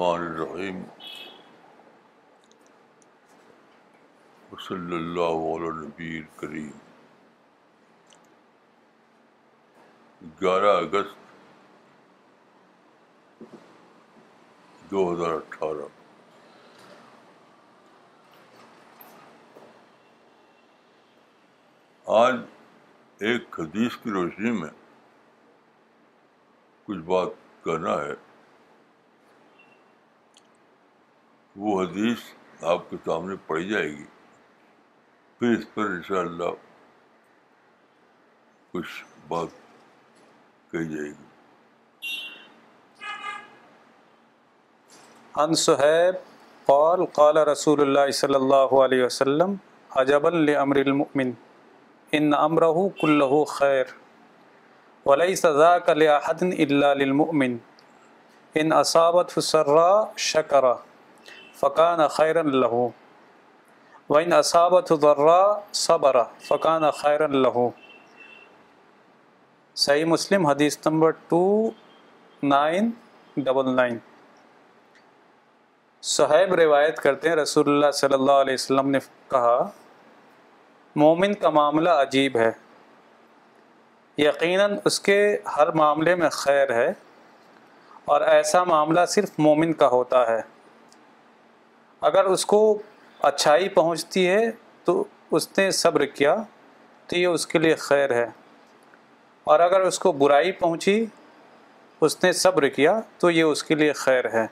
الرحمن الرحیم صلی اللہ علیہ نبی کریم گیارہ اگست دو ہزار اٹھارہ آج ایک حدیث کی روشنی میں کچھ بات کہنا ہے وہ حدیث آپ کے سامنے پڑھی جائے گی پھر اس پر ان شاء اللہ کچھ بات کہی جائے گی ان صحیب قال قال رسول اللہ صلی اللہ علیہ وسلم عجبا لعمر المؤمن ان عمره كله خیر وليس ذاك لأحد إلا للمؤمن ان اصابت فسرا شکرہ فقان خیر وین اصابت ذرا صبر فقان خیر اللہ صحیح مسلم حدیث number two nine double nine Suhaib روایت کرتے ہیں رسول اللہ صلی اللہ علیہ وسلم نے کہا مومن کا معاملہ عجیب ہے یقیناً اس کے ہر معاملے میں خیر ہے اور ایسا معاملہ صرف مومن کا ہوتا ہے اگر اس کو اچھائی پہنچتی ہے تو اس نے صبر کیا تو یہ اس کے لیے خیر ہے اور اگر اس کو برائی پہنچی اس نے صبر کیا تو یہ اس کے لیے خیر ہے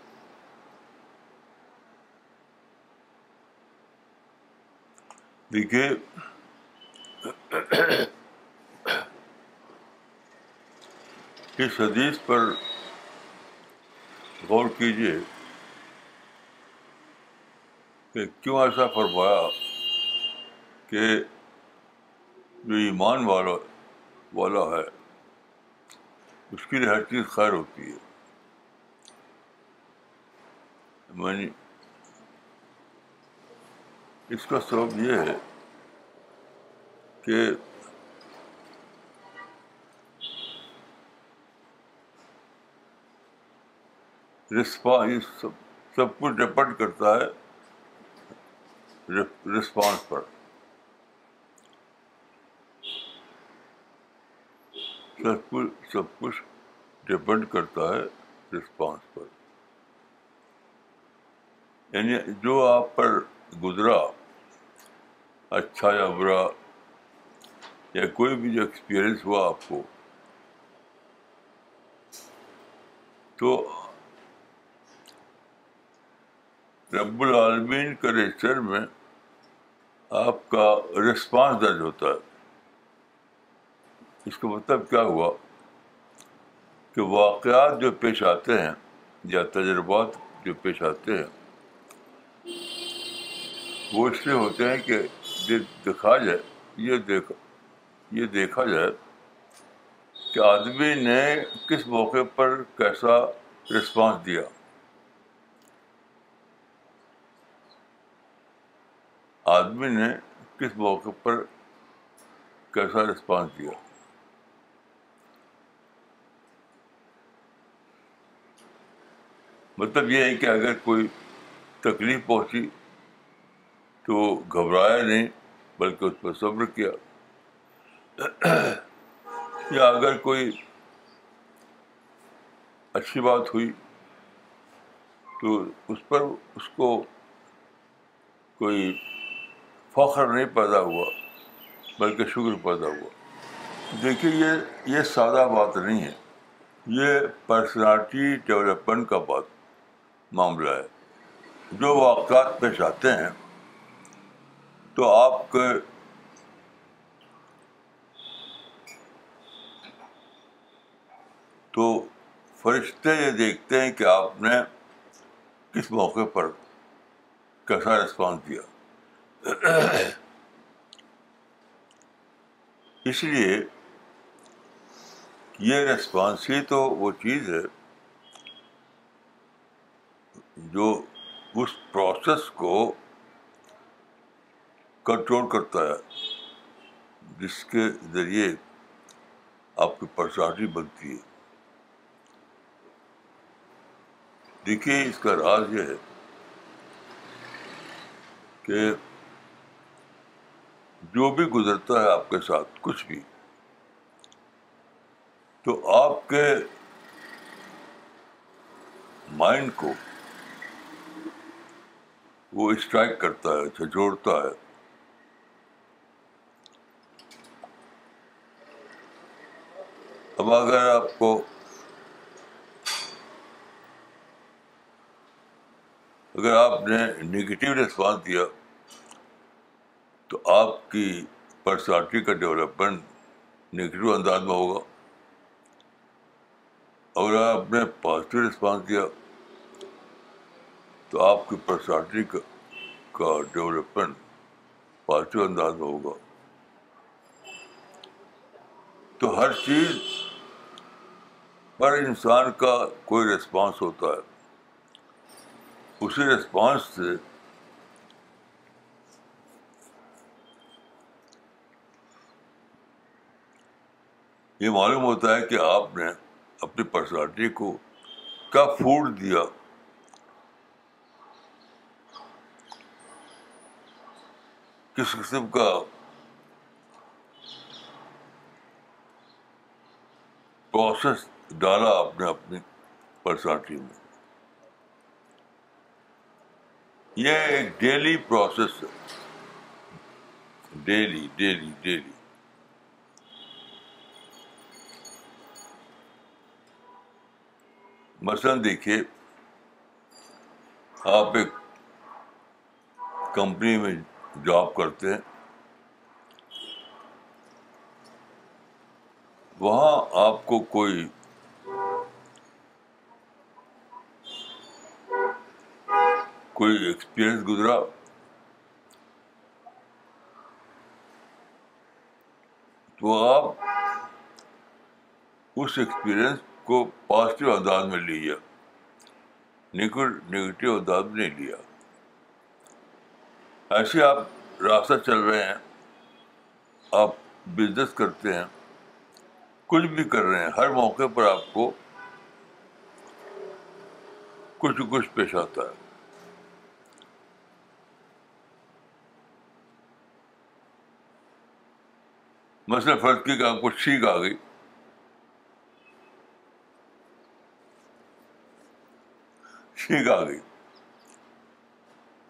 دیکھیے اس حدیث پر غور کیجیے کہ کیوں ایسا فرمایا کہ جو ایمان والا والا ہے اس کے لیے ہر چیز خیر ہوتی ہے میں یعنی اس کا سبب یہ ہے کہ رسپانس سب سب کچھ ڈپینڈ کرتا ہے رسپانس پر سب کچھ سب کچھ ڈپینڈ کرتا ہے رسپانس پر یعنی جو آپ پر گزرا اچھا یا برا یا کوئی بھی جو ایکسپیرئنس ہوا آپ کو تو رب العالمین کے رجسٹر میں آپ کا رسپانس درج ہوتا ہے اس کا مطلب کیا ہوا کہ واقعات جو پیش آتے ہیں یا تجربات جو پیش آتے ہیں وہ اس لیے ہوتے ہیں کہ دکھا جائے یہ دیکھا یہ دیکھا جائے کہ آدمی نے کس موقع پر کیسا رسپانس دیا آدمی نے کس موقع پر کیسا رسپانس دیا مطلب یہ ہے کہ اگر کوئی تکلیف پہنچی تو گھبرایا نہیں بلکہ اس پر صبر کیا یا اگر کوئی اچھی بات ہوئی تو اس پر اس کو کوئی فخر نہیں پیدا ہوا بلکہ شکر پیدا ہوا دیکھیے یہ یہ سادہ بات نہیں ہے یہ پرسنالٹی ڈیولپمنٹ کا بات معاملہ ہے جو واقعات پیش آتے ہیں تو آپ کے تو فرشتے یہ دیکھتے ہیں کہ آپ نے کس موقع پر کیسا رسپانس دیا اس لیے یہ ریسپانس ہی تو وہ چیز ہے جو اس پروسیس کو کنٹرول کرتا ہے جس کے ذریعے آپ کی پرسنالٹی بنتی ہے دیکھیے اس کا راز یہ ہے کہ جو بھی گزرتا ہے آپ کے ساتھ کچھ بھی تو آپ کے مائنڈ کو وہ اسٹرائک کرتا ہے جھجھوڑتا ہے اب اگر آپ کو اگر آپ نے نگیٹو ریسپانس دیا تو آپ کی پرسنالٹی کا ڈیولپمنٹ نگیٹو انداز میں ہوگا اگر آپ نے پازیٹیو رسپانس دیا تو آپ کی پرسنالٹی کا ڈیولپمنٹ پازیٹیو انداز میں ہوگا تو ہر چیز ہر انسان کا کوئی ریسپانس ہوتا ہے اسی رسپانس سے یہ معلوم ہوتا ہے کہ آپ نے اپنی پرسنالٹی کو کیا فوڈ دیا کس قسم کا پروسیس ڈالا آپ نے اپنی پرسنالٹی میں یہ ایک ڈیلی پروسیس ہے ڈیلی ڈیلی ڈیلی مثلاً دیکھیے آپ ایک کمپنی میں جاب کرتے ہیں وہاں آپ کو کوئی کوئی ایکسپیرئنس گزرا تو آپ اس ایکسپیرئنس کو پازیٹیو انداز میں لیا نگیٹو میں نہیں لیا ایسے آپ راستہ چل رہے ہیں آپ بزنس کرتے ہیں کچھ بھی کر رہے ہیں ہر موقع پر آپ کو کچھ کچھ پیش آتا ہے مثلاً فرد کی آپ کچھ چھینک آ گئی چھینک آ گئی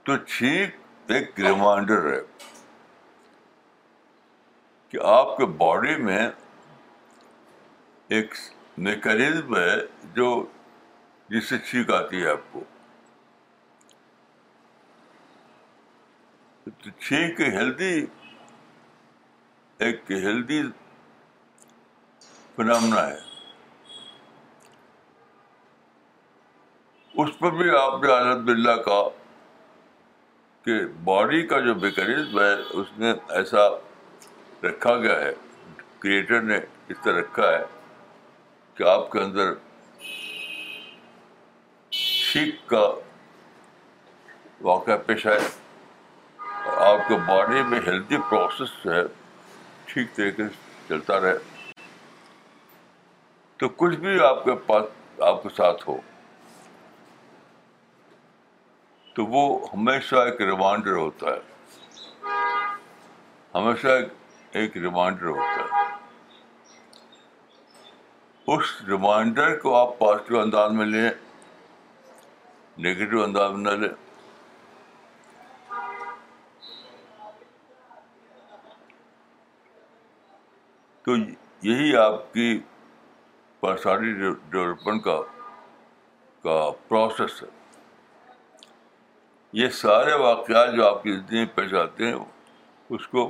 تو چھینک ایک ریمائنڈر ہے کہ آپ کے باڈی میں ایک میکینزم ہے جو جس سے چھینک آتی ہے آپ کو چھینک ہیلدی ایک ہیلدی فنامنا ہے اس پر بھی آپ نے الحمد للہ کہا کہ باڈی کا جو بیکریز ہے اس میں ایسا رکھا گیا ہے کریٹر نے اس طرح رکھا ہے کہ آپ کے اندر شیک کا واقعہ پیش آئے آپ کے باڈی میں ہیلدی پروسیس جو ہے ٹھیک طریقے سے چلتا رہے تو کچھ بھی آپ کے پاس آپ کے ساتھ ہو تو وہ ہمیشہ ایک ریمائنڈر ہوتا ہے ہمیشہ ایک ریمائنڈر ہوتا ہے اس ریمائنڈر کو آپ پازیٹیو انداز میں لیں نگیٹو انداز میں نہ لیں تو یہی آپ کی پرسانی ڈیولپمنٹ کا پروسیس ہے یہ سارے واقعات جو آپ کی زندگی میں پیش آتے ہیں اس کو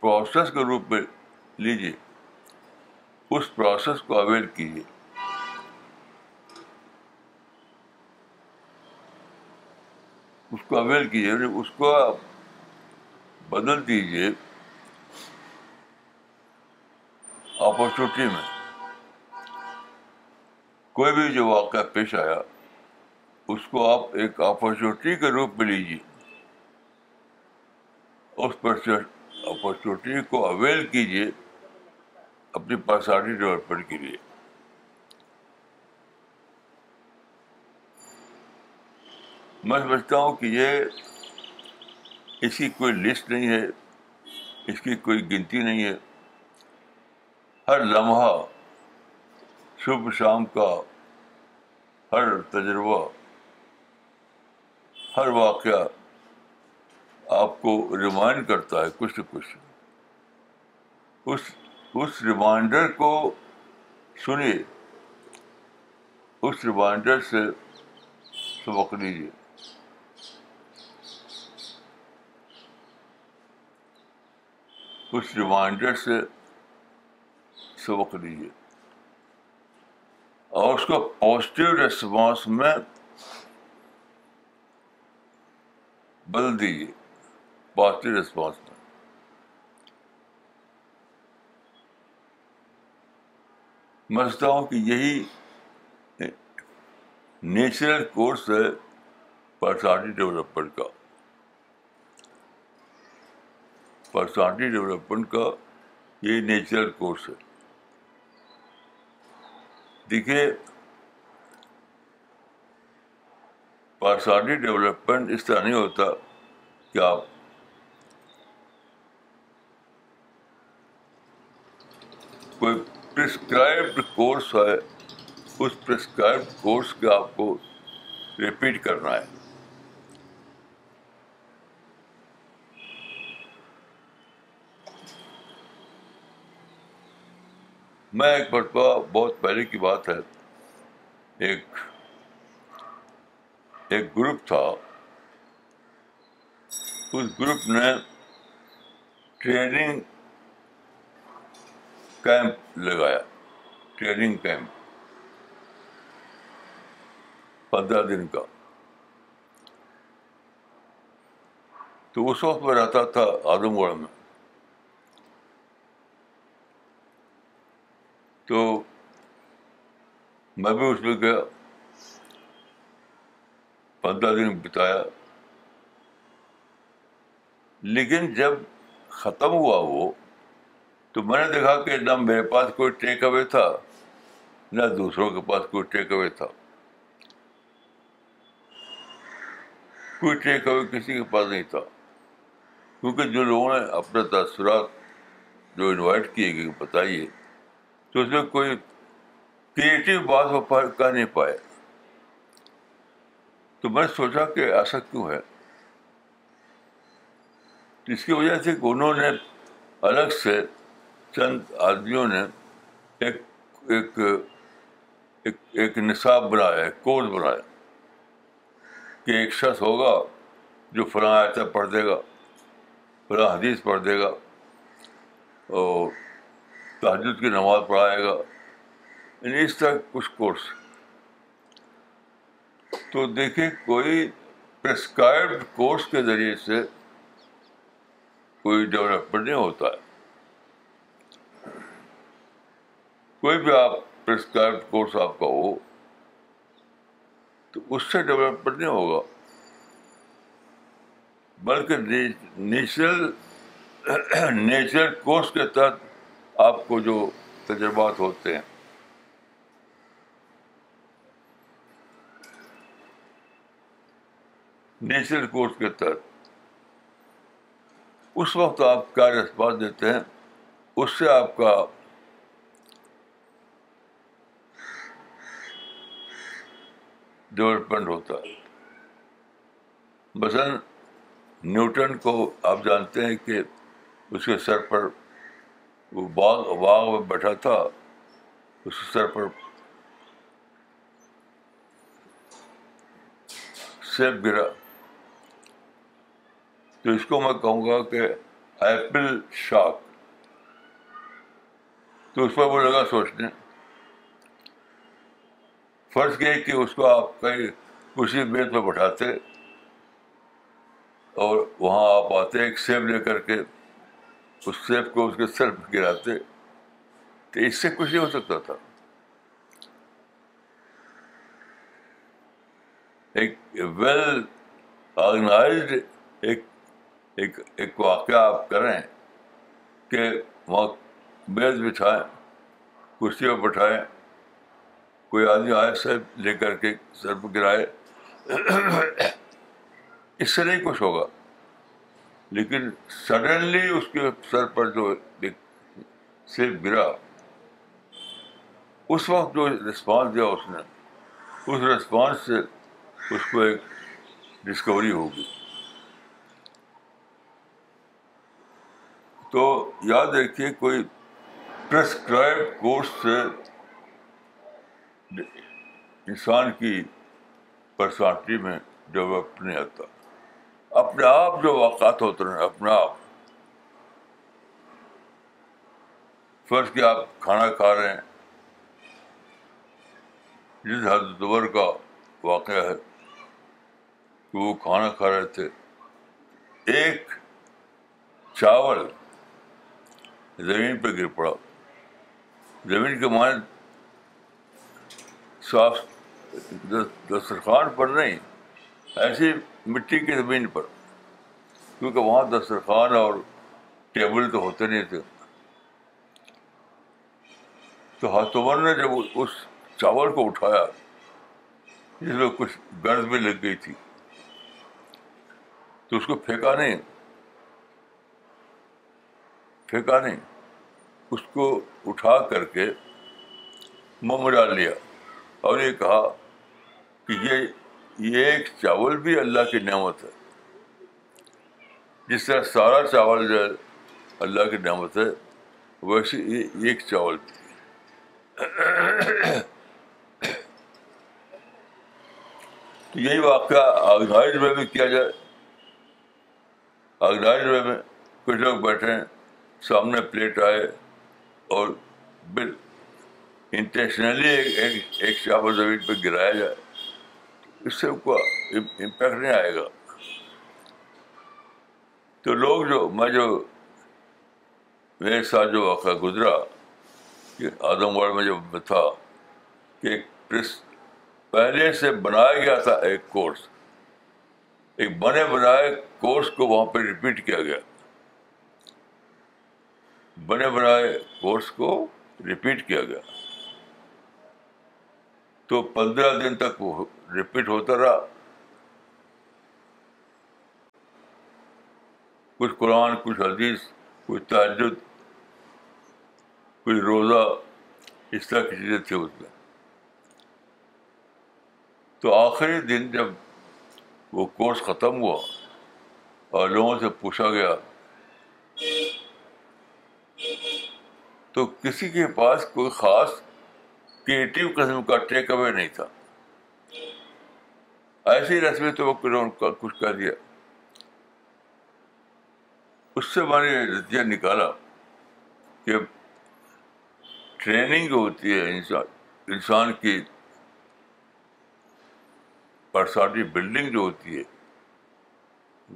پروسیس کے روپ میں لیجیے اس پروسیس کو اویل کیجیے اس کو اویل کیجیے یعنی اس کو آپ بدل دیجیے اپرچونیٹی میں کوئی بھی جو واقعہ پیش آیا اس کو آپ ایک اپرچونیٹی کے روپ میں لیجیے اس اپرچونیٹی کو اویل کیجیے اپنی پرسنالٹی ڈیولپمنٹ کے لیے میں سمجھتا ہوں کہ یہ اس کی کوئی لسٹ نہیں ہے اس کی کوئی گنتی نہیں ہے ہر لمحہ صبح شام کا ہر تجربہ ہر واقعہ آپ کو ریمائنڈ کرتا ہے کچھ نہ کچھ اس اس ریمائنڈر کو سنیے اس ریمائنڈر سے سبق لیجیے اس ریمائنڈر سے سبق لیجیے اور اس کو پازیٹیو ریسپانس میں بدل دیجیے پازیٹو ریسپانس میں سمجھتا ہوں کہ یہی نیچرل کورس ہے پرسنالٹی ڈیولپمنٹ کا پرسنالٹی ڈیولپمنٹ کا یہی نیچرل کورس ہے دیکھیے انسانی ڈیولپمنٹ اس طرح نہیں ہوتا کہ آپ کوئی پرسکرائبڈ کورس ہے اس پرسکرائبڈ کورس کا آپ کو ریپیٹ کرنا ہے میں ایک مرتبہ بہت پہلے کی بات ہے ایک ایک گروپ تھا اس گروپ نے ٹریننگ ٹریننگ کیمپ کیمپ لگایا پندرہ دن کا تو اس وقت میں رہتا تھا آدم گڑھ میں تو میں بھی اس میں گیا پندرہ دن بتایا لیکن جب ختم ہوا وہ تو میں نے دیکھا کہ نہ میرے پاس کوئی ٹیک اوے تھا نہ دوسروں کے پاس کوئی ٹیک اوے تھا کوئی ٹیک اوے کسی کے پاس نہیں تھا کیونکہ جو لوگوں نے اپنے تاثرات جو انوائٹ کیے گئے بتائیے تو اس میں کوئی کریٹو بات وہ کہہ نہیں پائے تو میں نے سوچا کہ ایسا کیوں ہے اس کی وجہ سے کہ انہوں نے الگ سے چند آدمیوں نے ایک ایک ایک ایک نصاب بنایا ایک کورس بنایا کہ ایک شخص ہوگا جو فلاں آیت پڑھ دے گا فلاں حدیث پڑھ دے گا اور تحجد کی نماز پڑھائے گا یعنی اس طرح کچھ کورس تو دیکھیے کوئی پرسکرائب کورس کے ذریعے سے کوئی ڈیولپمنٹ نہیں ہوتا ہے کوئی بھی آپ پرسکرائب کورس آپ کا ہو تو اس سے ڈیولپمنٹ نہیں ہوگا بلکہ نیچرل نیچرل کورس کے تحت آپ کو جو تجربات ہوتے ہیں نیچرل کورس کے تحت اس وقت آپ کیا رسپانس دیتے ہیں اس سے آپ کا ڈیولپمنٹ ہوتا ہے مثلاً نیوٹن کو آپ جانتے ہیں کہ اس کے سر پر وہ باغ باغ میں بیٹھا تھا اس سر پر سیب گرا تو اس کو میں کہوں گا کہ ایپل شاک تو اس پر وہ لگا سوچنے فرض یہ کہ اس کو آپ کسی بیت پہ بٹھاتے اور وہاں آپ آتے ایک سیب لے کر کے اس سیب کو اس کے سر پہ گراتے تو اس سے کچھ نہیں ہو سکتا تھا ایک ویل آرگنائزڈ ایک ایک ایک واقعہ آپ کریں کہ وہاں میز بٹھائیں کرسی پہ بٹھائیں کوئی آدمی آئے سر لے کر کے سر پر گرائے اس سے نہیں کچھ ہوگا لیکن سڈنلی اس کے سر پر جو سیب گرا اس وقت جو رسپانس دیا اس نے اس رسپانس سے اس کو ایک ڈسکوری ہوگی تو یاد رکھیے کوئی پرسکرائب کورس سے انسان کی پرسنالٹی میں ڈیولپ نہیں آتا اپنے آپ جو واقعات ہوتے ہیں اپنے آپ فرض کہ آپ کھانا کھا رہے ہیں جس حد کا واقعہ ہے کہ وہ کھانا کھا رہے تھے ایک چاول زمین پہ گر پڑا زمین کے معنی صاف دسترخوان پر نہیں ایسی مٹی کی زمین پر کیونکہ وہاں دسترخوان اور ٹیبل تو ہوتے نہیں تھے تو ہاتھوں نے جب اس چاول کو اٹھایا جس میں کچھ گرد بھی لگ گئی تھی تو اس کو پھینکا نہیں پھینکا نہیں اس کو اٹھا کر کے منہ میں ڈال لیا اور یہ کہا کہ یہ ایک چاول بھی اللہ کی نعمت ہے جس طرح سارا چاول جو ہے اللہ کی نعمت ہے ویسے یہ ایک چاول بھی تو یہی واقعہ آگاہج میں بھی کیا جائے آگاہج میں کچھ لوگ بیٹھے ہیں سامنے پلیٹ آئے اور انٹینشنلی ایک شاپ زمین پہ گرایا جائے اس سے ان کو امپیکٹ نہیں آئے گا تو لوگ جو میں جو میرے ساتھ جو واقعہ گزرا کہ آدم گڑھ میں جب تھا کہ پریس پہلے سے بنایا گیا تھا ایک کورس ایک بنے بنائے کورس کو وہاں پہ رپیٹ کیا گیا بنے بنائے کورس کو ریپیٹ کیا گیا تو پندرہ دن تک وہ ریپیٹ ہوتا رہا کچھ قرآن کچھ حدیث کچھ تعجد کچھ روزہ اس طرح کی چیزیں تھیں اس میں تو آخری دن جب وہ کورس ختم ہوا اور لوگوں سے پوچھا گیا تو کسی کے پاس کوئی خاص کریٹو قسم کا ٹیک اوے نہیں تھا ایسی رسمیں تو وہ کچھ کر دیا اس سے میں نے نتیجہ نکالا کہ ٹریننگ جو ہوتی ہے انسان انسان کی پرسنالٹی بلڈنگ جو ہوتی ہے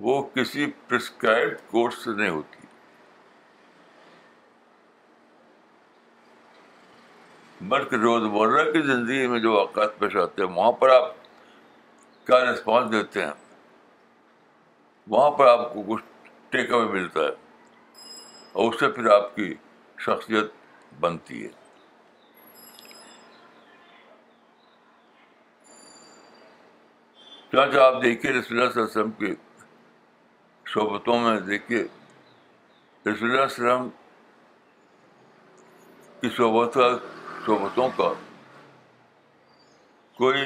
وہ کسی پرسکرائب کورس سے نہیں ہوتی بلکہ روز مرہ کی زندگی میں جو واقعات پیش آتے ہیں وہاں پر آپ کیا ریسپانس دیتے ہیں وہاں پر آپ کو کچھ ٹیک اوے ملتا ہے اور اس سے پھر آپ کی شخصیت بنتی ہے آپ دیکھیے رسول اللہ علیہ وسلم کی صحبتوں میں دیکھیے رسول اللہ علیہ وسلم کی صحبت صحبتوں کا کوئی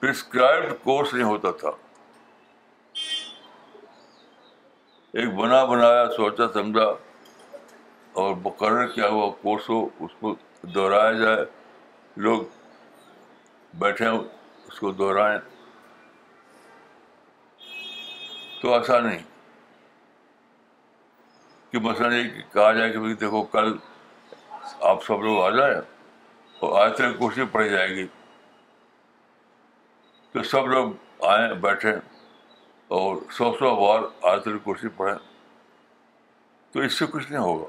پرسکرائبڈ کورس نہیں ہوتا تھا ایک بنا بنایا سوچا سمجھا اور مقرر کیا ہوا کورس ہو اس کو دہرایا جائے لوگ بیٹھے اس کو دہرائیں تو ایسا نہیں کہ بسانی کہا جائے کہ دیکھو کل آپ سب لوگ آ جائیں اور آج تک پڑھی جائے گی سب لوگ آئے بیٹھیں اور اس سے کچھ نہیں ہوگا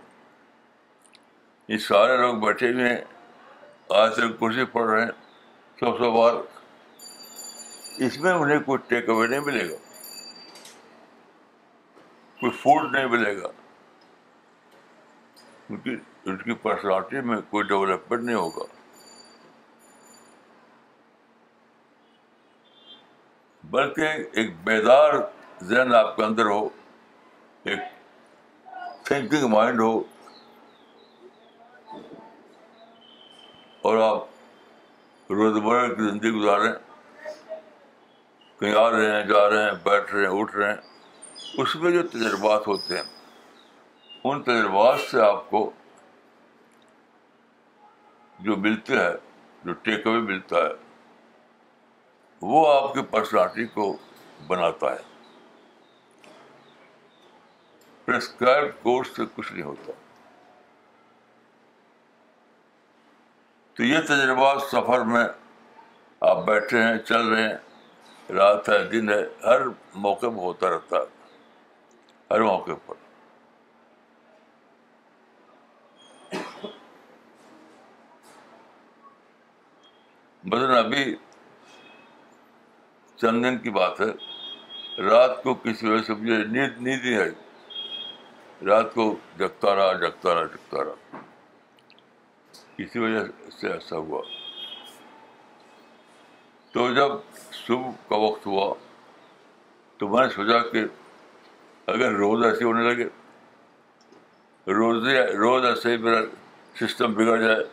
یہ سارے لوگ بیٹھے ہیں آج تک کرسی پڑھ رہے ہیں سو سو بار اس میں انہیں کوئی ٹیک اوے نہیں ملے گا کوئی فوڈ نہیں ملے گا ان کی پرسنالٹی میں کوئی ڈیولپمنٹ نہیں ہوگا بلکہ ایک بیدار ذہن آپ کے اندر ہو ایک تھنکنگ مائنڈ ہو اور آپ روزمرہ کی زندگی گزارے کہیں آ رہے ہیں جا رہے ہیں بیٹھ رہے ہیں اٹھ رہے ہیں اس میں جو تجربات ہوتے ہیں ان تجربات سے آپ کو جو ملتے ہیں جو ٹیک اوے ملتا ہے وہ آپ کی پرسنالٹی کو بناتا ہے پرسکرائب کورس سے کچھ نہیں ہوتا تو یہ تجربات سفر میں آپ بیٹھے ہیں چل رہے ہیں رات ہے دن ہے ہر موقع پہ ہوتا رہتا ہے ہر موقع پر مثلاً ابھی چند دن کی بات ہے رات کو کسی وجہ سے مجھے نیند نیند نہیں آئی رات کو جگتا رہا جگتا رہا جگتا رہا کسی وجہ سے ایسا ہوا تو جب صبح کا وقت ہوا تو میں نے سوچا کہ اگر روز ایسے ہونے لگے روز روز ایسے ہی میرا سسٹم بگڑ جائے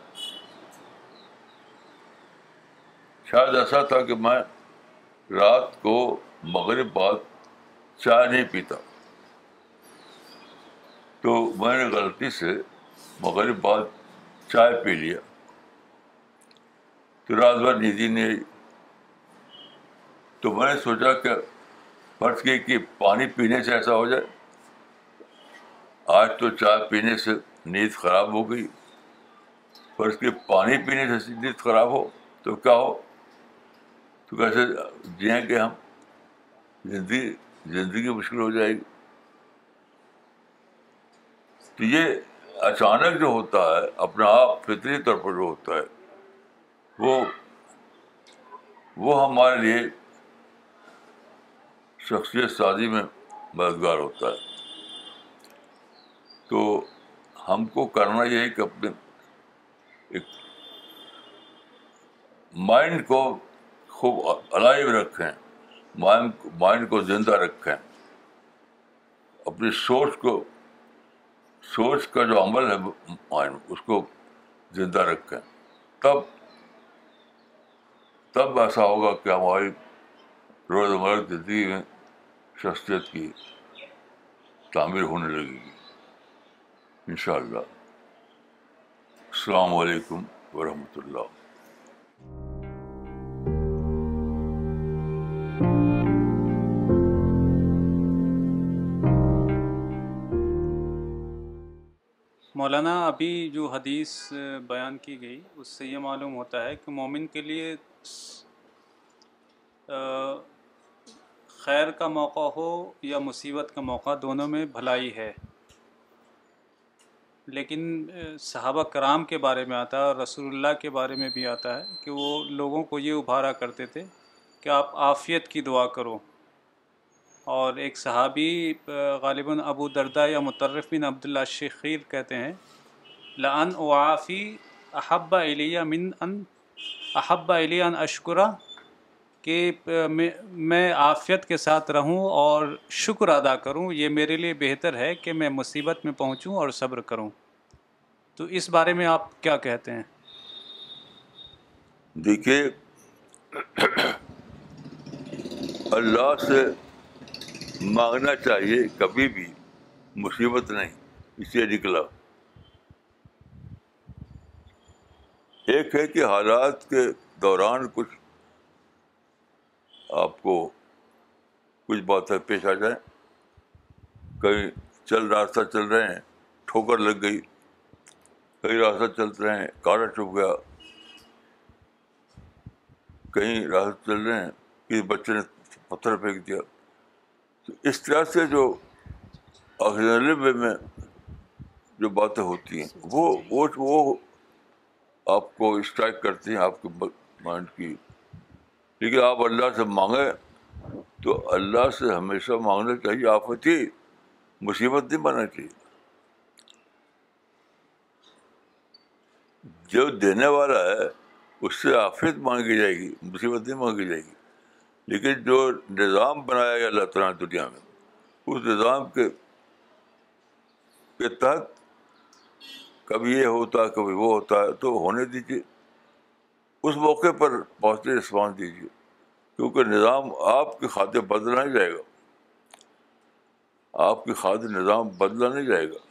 شاید ایسا تھا کہ میں رات کو مغرب بعد چائے نہیں پیتا تو میں نے غلطی سے مغرب بعد چائے پی لیا تو رات بھر نہیں آئی تو میں نے سوچا کہ فرض کی کہ پانی پینے سے ایسا ہو جائے آج تو چائے پینے سے نیند خراب ہو گئی فرض کی پانی پینے سے نیند خراب ہو تو کیا ہو ویسے جئیں گے ہم زندگی زندگی مشکل ہو جائے گی تو یہ اچانک جو ہوتا ہے اپنا آپ فطری طور پر جو ہوتا ہے وہ وہ ہمارے لیے شخصیت سازی میں مددگار ہوتا ہے تو ہم کو کرنا یہ ہے کہ اپنے ایک مائنڈ کو خوب الائیو رکھیں مائنڈ کو زندہ رکھیں اپنی سوچ کو سوچ کا جو عمل ہے مائنڈ اس کو زندہ رکھیں تب تب ایسا ہوگا کہ ہماری زندگی میں شخصیت کی تعمیر ہونے لگے گی ان شاء اللہ السلام علیکم ورحمۃ اللہ مولانا ابھی جو حدیث بیان کی گئی اس سے یہ معلوم ہوتا ہے کہ مومن کے لیے خیر کا موقع ہو یا مصیبت کا موقع دونوں میں بھلائی ہے لیکن صحابہ کرام کے بارے میں آتا ہے اور رسول اللہ کے بارے میں بھی آتا ہے کہ وہ لوگوں کو یہ ابھارا کرتے تھے کہ آپ عافیت کی دعا کرو اور ایک صحابی غالباً ابو دردہ یا بن عبداللہ شخیر کہتے ہیں لن اوافی احب علیہ من ان احب علیہ ان اشکرا کہ میں آفیت کے ساتھ رہوں اور شکر ادا کروں یہ میرے لیے بہتر ہے کہ میں مصیبت میں پہنچوں اور صبر کروں تو اس بارے میں آپ کیا کہتے ہیں دیکھیے اللہ سے مانگنا چاہیے کبھی بھی مصیبت نہیں اس لیے نکلا ایک ہے کہ حالات کے دوران کچھ آپ کو کچھ باتیں پیش آ جائیں کہیں چل راستہ چل رہے ہیں ٹھوکر لگ گئی کہیں راستہ چل رہے ہیں کاڑا چھپ گیا کہیں راستہ چل رہے ہیں کسی بچے نے پتھر پھینک دیا اس طرح سے جو اغلب میں جو باتیں ہوتی ہیں وہ وہ وہ آپ کو اسٹرائک کرتی ہیں آپ کے مائنڈ کی لیکن آپ اللہ سے مانگے تو اللہ سے ہمیشہ مانگنا چاہیے ہی مصیبت نہیں بننا چاہیے جو دینے والا ہے اس سے آفیت مانگی جائے گی مصیبت نہیں مانگی جائے گی لیکن جو نظام بنایا گیا اللہ تعالیٰ دنیا میں اس نظام کے کے تحت کبھی یہ ہوتا ہے کبھی وہ ہوتا ہے تو ہونے دیجیے اس موقع پر پازیٹیو رسپانس دیجیے کیونکہ نظام آپ کی خاطر بدلا نہیں جائے گا آپ کی خاطر نظام بدلا نہیں جائے گا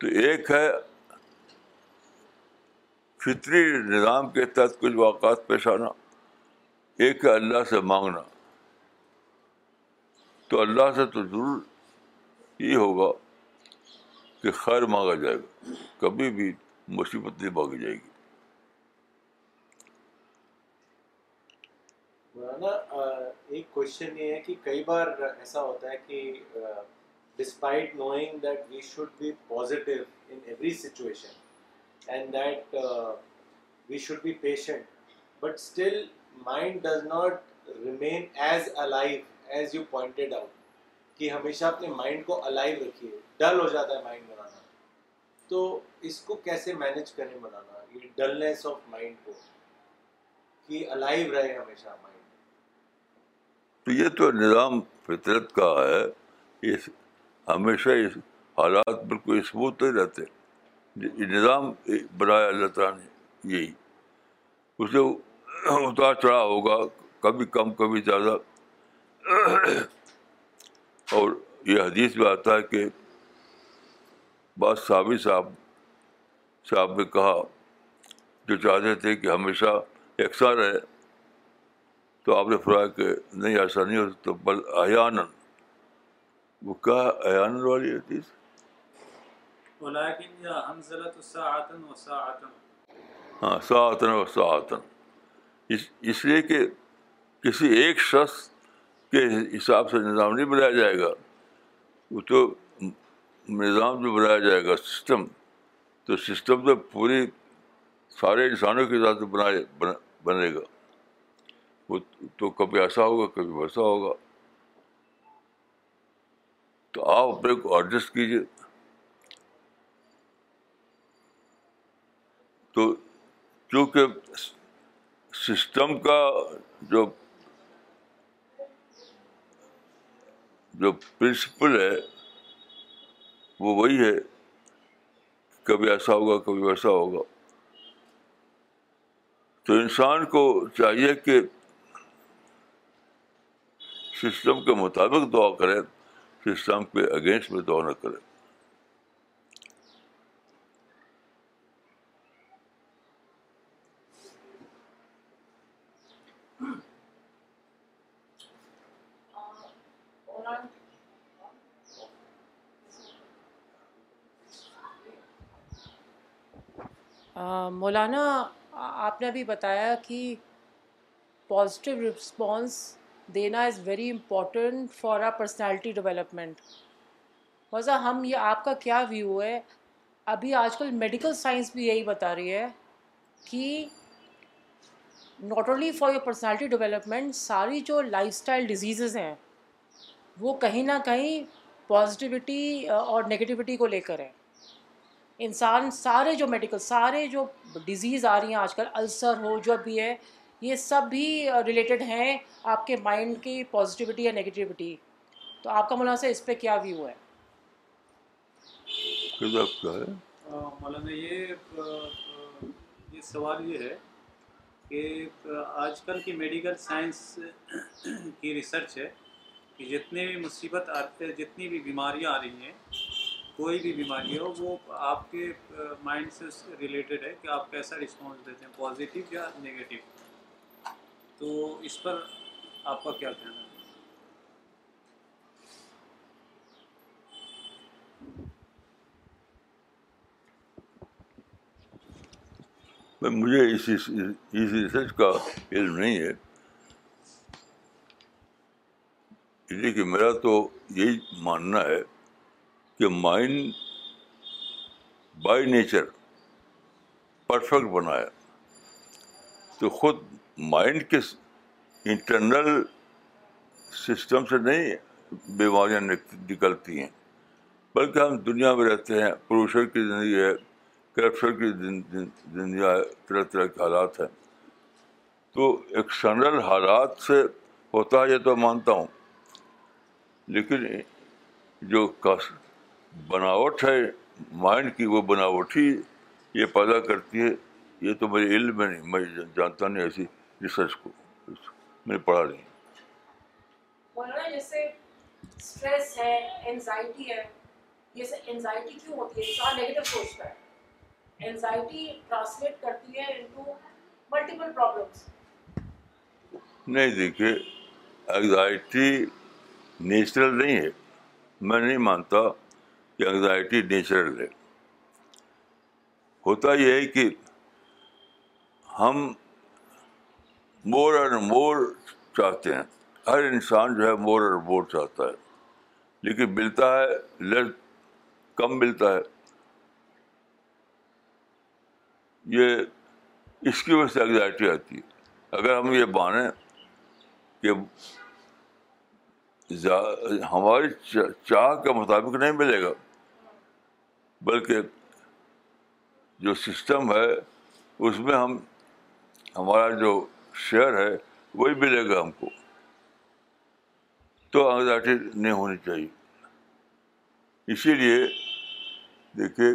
تو ایک ہے فطری نظام کے تحت کچھ واقعات پیش آنا ایک اللہ سے مانگنا تو اللہ سے تو ضرور یہ ہوگا کہ خیر مانگا جائے گا کبھی بھی مصیبت نہیں مانگی جائے گی ایک کوشچن یہ ہے کہ کئی بار ایسا ہوتا ہے کہ mind does not remain as alive as you pointed out کہ ہمیشہ اپنے مائنڈ کو الائیو رکھیے ڈل ہو جاتا ہے مائنڈ بنانا تو اس کو کیسے مینیج کریں بنانا یہ ڈلنیس آف مائنڈ کو کہ الائیو رہے ہمیشہ مائنڈ تو یہ تو نظام فطرت کا ہے اس ہمیشہ اس حالات بالکل اسموتھ نہیں رہتے یہ نظام بنایا اللہ تعالیٰ نے یہی اسے اتار چڑھا ہوگا کبھی کم کبھی زیادہ اور یہ حدیث میں آتا ہے کہ بعض صابر صاحب صاحب نے کہا جو چاہتے تھے کہ ہمیشہ یکساں رہے تو آپ نے فرایا کہ نہیں ایسا نہیں ہو تو بل ایان وہ کیا احیان والی حدیث ہاں سا و سا اس اس لیے کہ کسی ایک شخص کے حساب سے نظام نہیں بنایا جائے گا وہ تو نظام جو بنایا جائے گا سسٹم تو سسٹم تو پوری سارے انسانوں کے ساتھ بنائے بنے گا وہ تو کبھی ایسا ہوگا کبھی ویسا ہوگا تو آپ اپنے کو ایڈجسٹ کیجیے تو چونکہ سسٹم کا جو جو پرنسپل ہے وہ وہی ہے کبھی ایسا ہوگا کبھی ویسا ہوگا تو انسان کو چاہیے کہ سسٹم کے مطابق دعا کریں سسٹم کے اگینسٹ میں دعا نہ کریں مولانا آپ نے ابھی بتایا کہ پازیٹیو رسپانس دینا is very important for personality development موضاء ہم یہ آپ کا کیا ویو ہے ابھی آج کل میڈیکل سائنس بھی یہی بتا رہی ہے کہ not only for your personality development ساری جو لائف اسٹائل ڈیزیزز ہیں وہ کہیں نہ کہیں پازیٹیوٹی اور نگیٹیوٹی کو لے کر ہیں انسان سارے جو میڈیکل سارے جو ڈیزیز آ رہی ہیں آج کل السر ہو جو بھی ہے یہ سب بھی ریلیٹڈ ہیں آپ کے مائنڈ کی پازیٹیوٹی یا نگیٹیوٹی تو آپ کا مولانا سے اس پہ کیا ویو ہے مولانا یہ سوال یہ ہے کہ آج کل کی میڈیکل سائنس کی ریسرچ ہے کہ جتنے بھی مصیبت آتے جتنی بھی بیماریاں آ رہی ہیں کوئی بھی بیماری ہو وہ آپ کے مائنڈ سے ریلیٹڈ ہے کہ آپ کیسا رسپانس دیتے ہیں پازیٹیو یا نگیٹو تو اس پر آپ کا کیا کہنا ہے مجھے اس ریسرچ کا علم نہیں ہے اس لیے کہ میرا تو یہی ماننا ہے کہ مائنڈ بائی نیچر پرفیکٹ بنایا تو خود مائنڈ کے انٹرنل سسٹم سے نہیں بیماریاں نکلتی ہیں بلکہ ہم دنیا میں رہتے ہیں پروشر کی زندگی ہے کرپشن کی زندگی ہے طرح طرح کے حالات ہیں تو ایکسٹرنل حالات سے ہوتا ہے یہ تو مانتا ہوں لیکن جو بناوٹ ہے مائنڈ کی وہ بناوٹ ہی یہ پیدا کرتی ہے یہ تو میرے علم میں نہیں میں جانتا نہیں ایسی ریسرچ کو میں پڑھا رہی ہوں نہیں دیکھیے انگزائٹی نیچرل نہیں ہے میں نہیں مانتا کہ انگزائٹی نیچرل ہے ہوتا یہ ہے کہ ہم مور اینڈ مور چاہتے ہیں ہر انسان جو ہے مور اینڈ مور چاہتا ہے لیکن ملتا ہے لیس کم ملتا ہے یہ اس کی وجہ سے انگزائٹی آتی ہے اگر ہم یہ مانیں کہ ہماری چاہ کے مطابق نہیں ملے گا بلکہ جو سسٹم ہے اس میں ہم ہمارا جو شیئر ہے وہی ملے گا ہم کو تو انگزائٹی نہیں ہونی چاہیے اسی لیے دیکھیے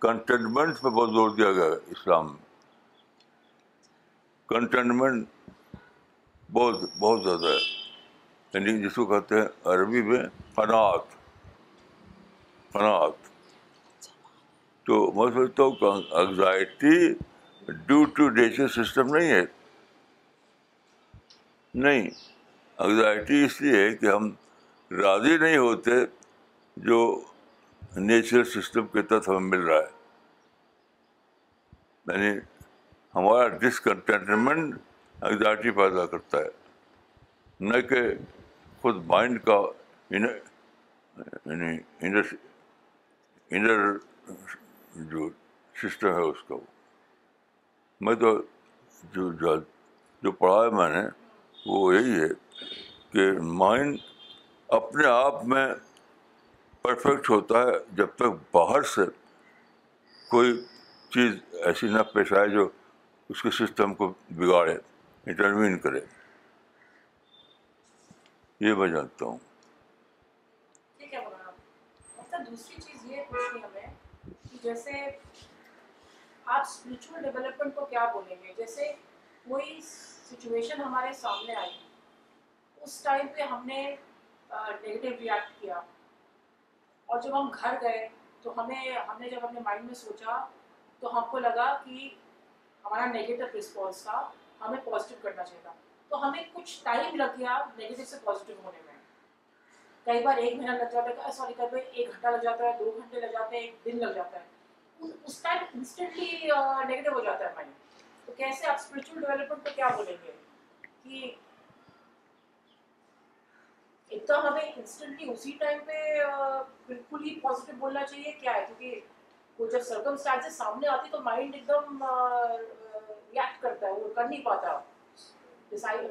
کنٹینمنٹ پہ بہت زور دیا گیا اسلام میں کنٹینمنٹ بہت بہت زیادہ ہے یعنی جس کو کہتے ہیں عربی میں قناعت قناعت تو میں ہوں anxiety due to natural system نہیں ہے نہیں انگزائٹی اس لیے ہے کہ ہم راضی نہیں ہوتے جو نیچرل سسٹم کے تحت ہمیں مل رہا ہے یعنی ہمارا ڈسکنٹینٹمنٹ انگزائٹی پیدا کرتا ہے نہ کہ خود مائنڈ کا یعنی انر جو سسٹم ہے اس کا وہ میں تو جو جو پڑھا ہے میں نے وہ یہی ہے کہ مائنڈ اپنے آپ میں پرفیکٹ ہوتا ہے جب تک باہر سے کوئی چیز ایسی نہ پیش آئے جو اس کے سسٹم کو بگاڑے انٹروین کرے کیا بولیں گے ہمارے سامنے آئی اس ٹائم پہ ہم نے اور جب ہم گھر گئے تو ہمیں ہم نے جب اپنے مائنڈ میں سوچا تو ہم کو لگا کہ ہمارا نیگیٹو رسپانس تھا ہمیں پازیٹیو کرنا چاہیے ہمیں کچھ ٹائم لگ گیا ہمیں بالکل ہی پازیٹیو بولنا چاہیے کیا ہے کیونکہ وہ جب سرکمسٹانسز سامنے آتی تو مائنڈ ایک دم کر نہیں پاتا Uh,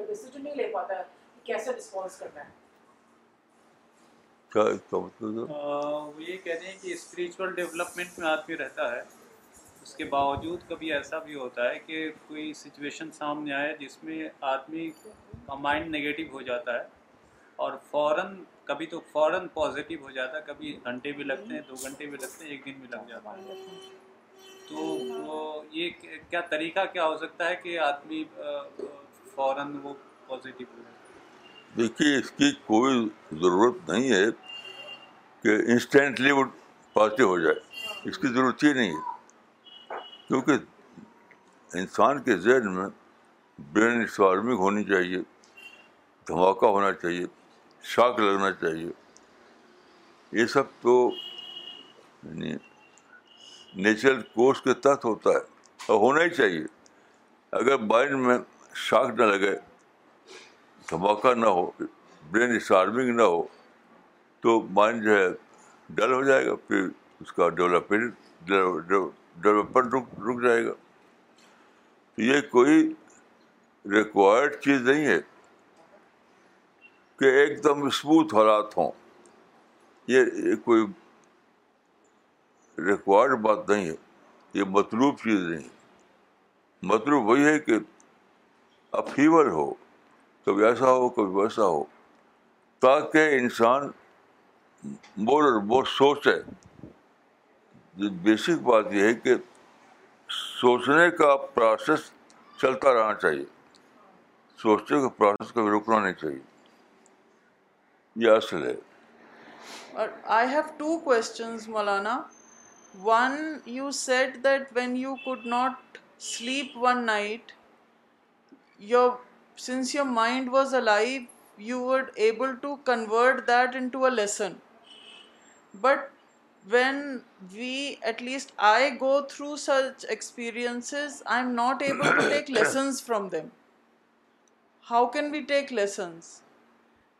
نہیں لے پاتا ہے ہے کیسے رسپانس کرنا وہ یہ کہتے ہیں کہ اسپریچول ڈیولپمنٹ میں آدمی رہتا ہے اس کے باوجود کبھی ایسا بھی ہوتا ہے کہ کوئی سچویشن سامنے آئے جس میں آدمی کا مائنڈ نگیٹو ہو جاتا ہے اور فوراً کبھی تو فوراً پازیٹیو ہو جاتا ہے کبھی گھنٹے بھی لگتے ہیں دو گھنٹے بھی لگتے ہیں ایک دن بھی لگ جاتا ہے تو یہ کیا طریقہ کیا ہو سکتا ہے کہ آدمی فوراً وہ جائے دیکھیے اس کی کوئی ضرورت نہیں ہے کہ انسٹینٹلی وہ پازیٹیو ہو جائے اس کی ضرورت ہی نہیں ہے کیونکہ انسان کے ذہن میں برین اسٹارمنگ ہونی چاہیے دھماکہ ہونا چاہیے شاک لگنا چاہیے یہ سب تو یعنی نیچرل کورس کے تحت ہوتا ہے اور ہونا ہی چاہیے اگر مائنڈ میں شاک نہ لگے دھماکہ نہ ہو برین اسٹارمنگ نہ ہو تو مائنڈ جو ہے ڈل ہو جائے گا پھر اس کا ڈیولپمنٹ ڈیولپمنٹ رک رک جائے گا یہ کوئی ریکوائرڈ چیز نہیں ہے کہ ایک دم اسموتھ حالات ہوں یہ کوئی ریکوائرڈ بات نہیں ہے یہ مطلوب چیز نہیں ہے مطلوب وہی ہے کہ اپیول ہو کبھی ایسا ہو کبھی ویسا ہو تاکہ انسان بول اور بہت سوچے جو بیسک بات یہ ہے کہ سوچنے کا پروسیس چلتا رہنا چاہیے سوچنے کا پروسیس کبھی رکنا نہیں چاہیے یہ اصل ہے I have two questions Maulana one you said that when you could not sleep one night Since your mind was alive, you were able to convert that into a lesson. But when at least I go through such experiences, I'm not able to take lessons from them. How can we take lessons?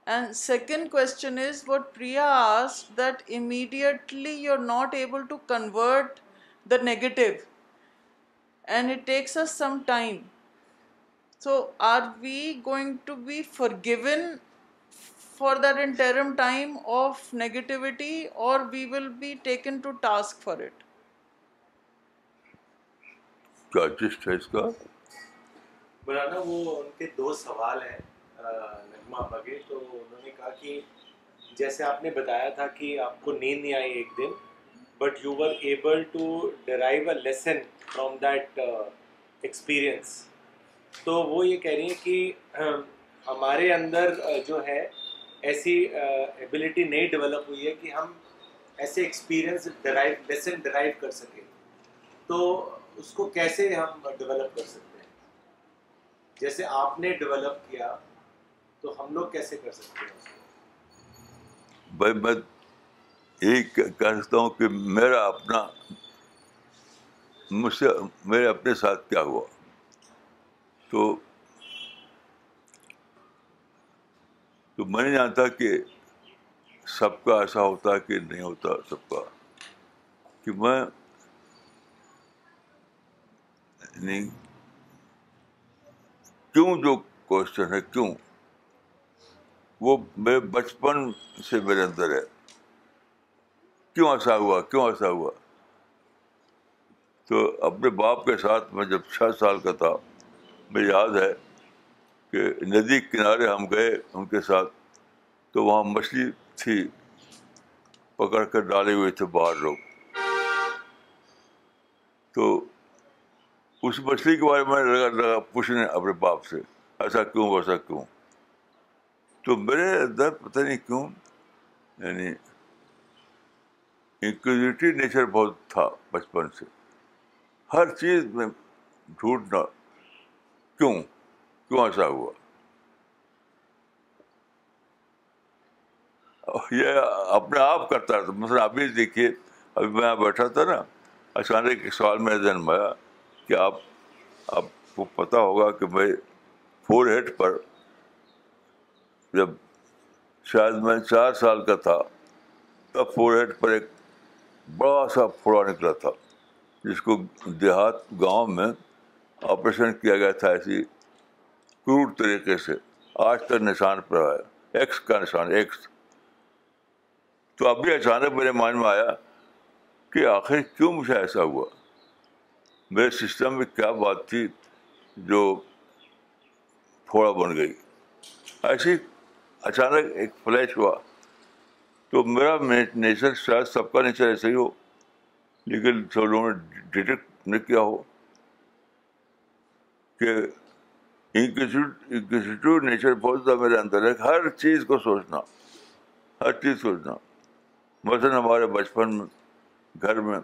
And second question is what Priya asked, that immediately you're not able to convert the negative, and it takes us some time. So are we going to be that interim time اس کا وہ سوال ہیں جیسے آپ نے بتایا تھا کہ آپ کو نیند نہیں آئی ایک دن بٹ یو دیٹ ایکسپیرئنس تو وہ یہ کہہ رہی ہیں کہ ہمارے اندر جو ہے ایسی ایبلٹی نہیں ڈیولپ ہوئی ہے کہ ہم ایسے ایکسپیرئنس ڈرائیو لیسن ڈرائیو کر سکیں تو اس کو کیسے ہم ڈیولپ کر سکتے ہیں جیسے آپ نے ڈیولپ کیا تو ہم لوگ کیسے کر سکتے ہیں بھائی میں یہی کہہ سکتا ہوں کہ میرا اپنا مجھ سے میرے اپنے ساتھ کیا ہوا تو تو میں نہیں جانتا کہ سب کا ایسا ہوتا ہے کہ نہیں ہوتا سب کا کہ میں نہیں کیوں جو کوشچن ہے کیوں وہ میرے بچپن سے میرے اندر ہے کیوں ایسا ہوا کیوں ایسا ہوا تو اپنے باپ کے ساتھ میں جب چھ سال کا تھا مجھے یاد ہے کہ ندی کنارے ہم گئے ان کے ساتھ تو وہاں مچھلی تھی پکڑ کر ڈالے ہوئے تھے باہر لوگ تو اس مچھلی کے بارے میں لگا لگا پوچھنے اپنے باپ سے ایسا کیوں ویسا کیوں تو میرے اندر پتہ نہیں کیوں یعنی انکوزیٹی نیچر بہت تھا بچپن سے ہر چیز میں ڈھونڈنا کیوں کیوں ایسا ہوا یہ اپنے آپ کرتا تھا مثلا ابھی دیکھیے ابھی میں یہاں بیٹھا تھا نا اچانک سوال میرے ذہن میں آیا کہ آپ آپ کو پتا ہوگا کہ میں فور ہیڈ پر جب شاید میں چار سال کا تھا تب فور ہیڈ پر ایک بڑا سا پھوڑا نکلا تھا جس کو دیہات گاؤں میں آپریشن کیا گیا تھا ایسی کروڑ طریقے سے آج تک نشان پر آیا ایکس کا نشان ایکس تو ابھی اچانک میرے مائنڈ میں آیا کہ آخر کیوں مجھے ایسا ہوا میرے سسٹم میں کیا بات تھی جو پھوڑا بن گئی ایسی اچانک ایک فلیش ہوا تو میرا نیچر شاید سب کا نیچر ایسے ہی ہو لیکن سب لوگوں نے ڈیٹیکٹ نہیں کیا ہو کہ زیادہ میرے اندر ہے ہر چیز کو سوچنا ہر چیز سوچنا مثلاً ہمارے بچپن میں گھر میں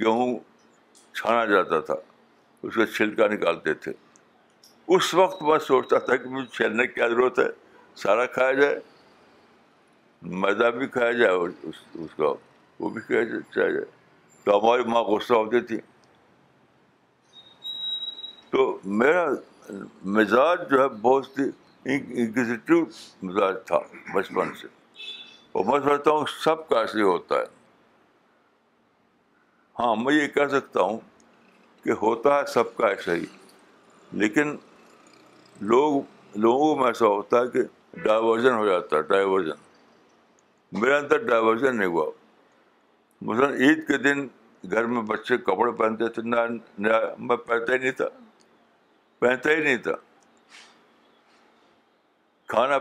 گیہوں چھانا جاتا تھا اس کا چھلکا نکالتے تھے اس وقت میں سوچتا تھا کہ مجھے چھیلنے کی کیا ضرورت ہے سارا کھایا جائے میدا بھی کھایا جائے اور اس کا وہ بھی کھایا جائے تو ہماری ماں غصہ ہوتی تھی تو میرا مزاج جو ہے بہت ہی مزاج تھا بچپن سے اور میں سمجھتا ہوں سب کا ایسے ہوتا ہے ہاں میں یہ کہہ سکتا ہوں کہ ہوتا ہے سب کا ایسا ہی لیکن لوگ لوگوں کو ایسا ہوتا ہے کہ ڈائیورژن ہو جاتا ہے ڈائیورژن میرے اندر ڈائیورژن نہیں ہوا مثلاً عید کے دن گھر میں بچے کپڑے پہنتے تھے نہ میں پہنتا ہی نہیں تھا پہنتا ہی نہیں تھا کھانا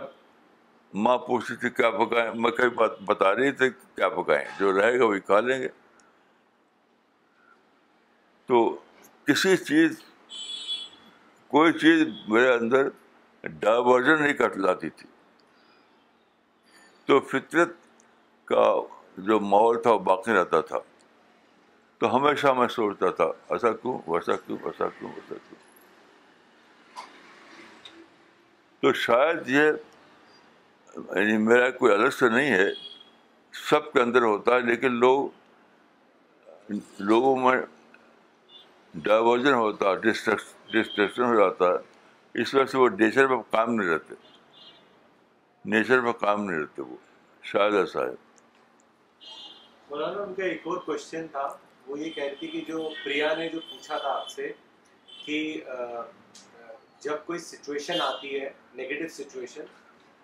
ماں پوچھتی تھی کیا پکائیں میں کئی بات بتا رہی تھی کیا پکائیں جو رہے گا وہی کھا لیں گے تو کسی چیز کوئی چیز میرے اندر ڈائیورژن نہیں کر لاتی تھی تو فطرت کا جو ماحول تھا وہ باقی رہتا تھا تو ہمیشہ میں سوچتا تھا ایسا کیوں ویسا کیوں ویسا کیوں ویسا کیوں تو شاید یہ یعنی میرا کوئی الگ سے نہیں ہے سب کے اندر ہوتا ہے لیکن لوگ لوگوں میں ڈائیورژن ہوتا ہے ڈسٹریکشن ہو جاتا ہے اس وجہ سے وہ نیچر پہ کام نہیں رہتے نیچر پہ کام نہیں رہتے وہ شاید ایسا ہے مولانا ان کا ایک اور کوشچن تھا وہ یہ کہہ رہی تھی کہ جو پریا نے جو پوچھا تھا آپ سے کہ جب کوئی سچویشن آتی ہے نگیٹو سچویشن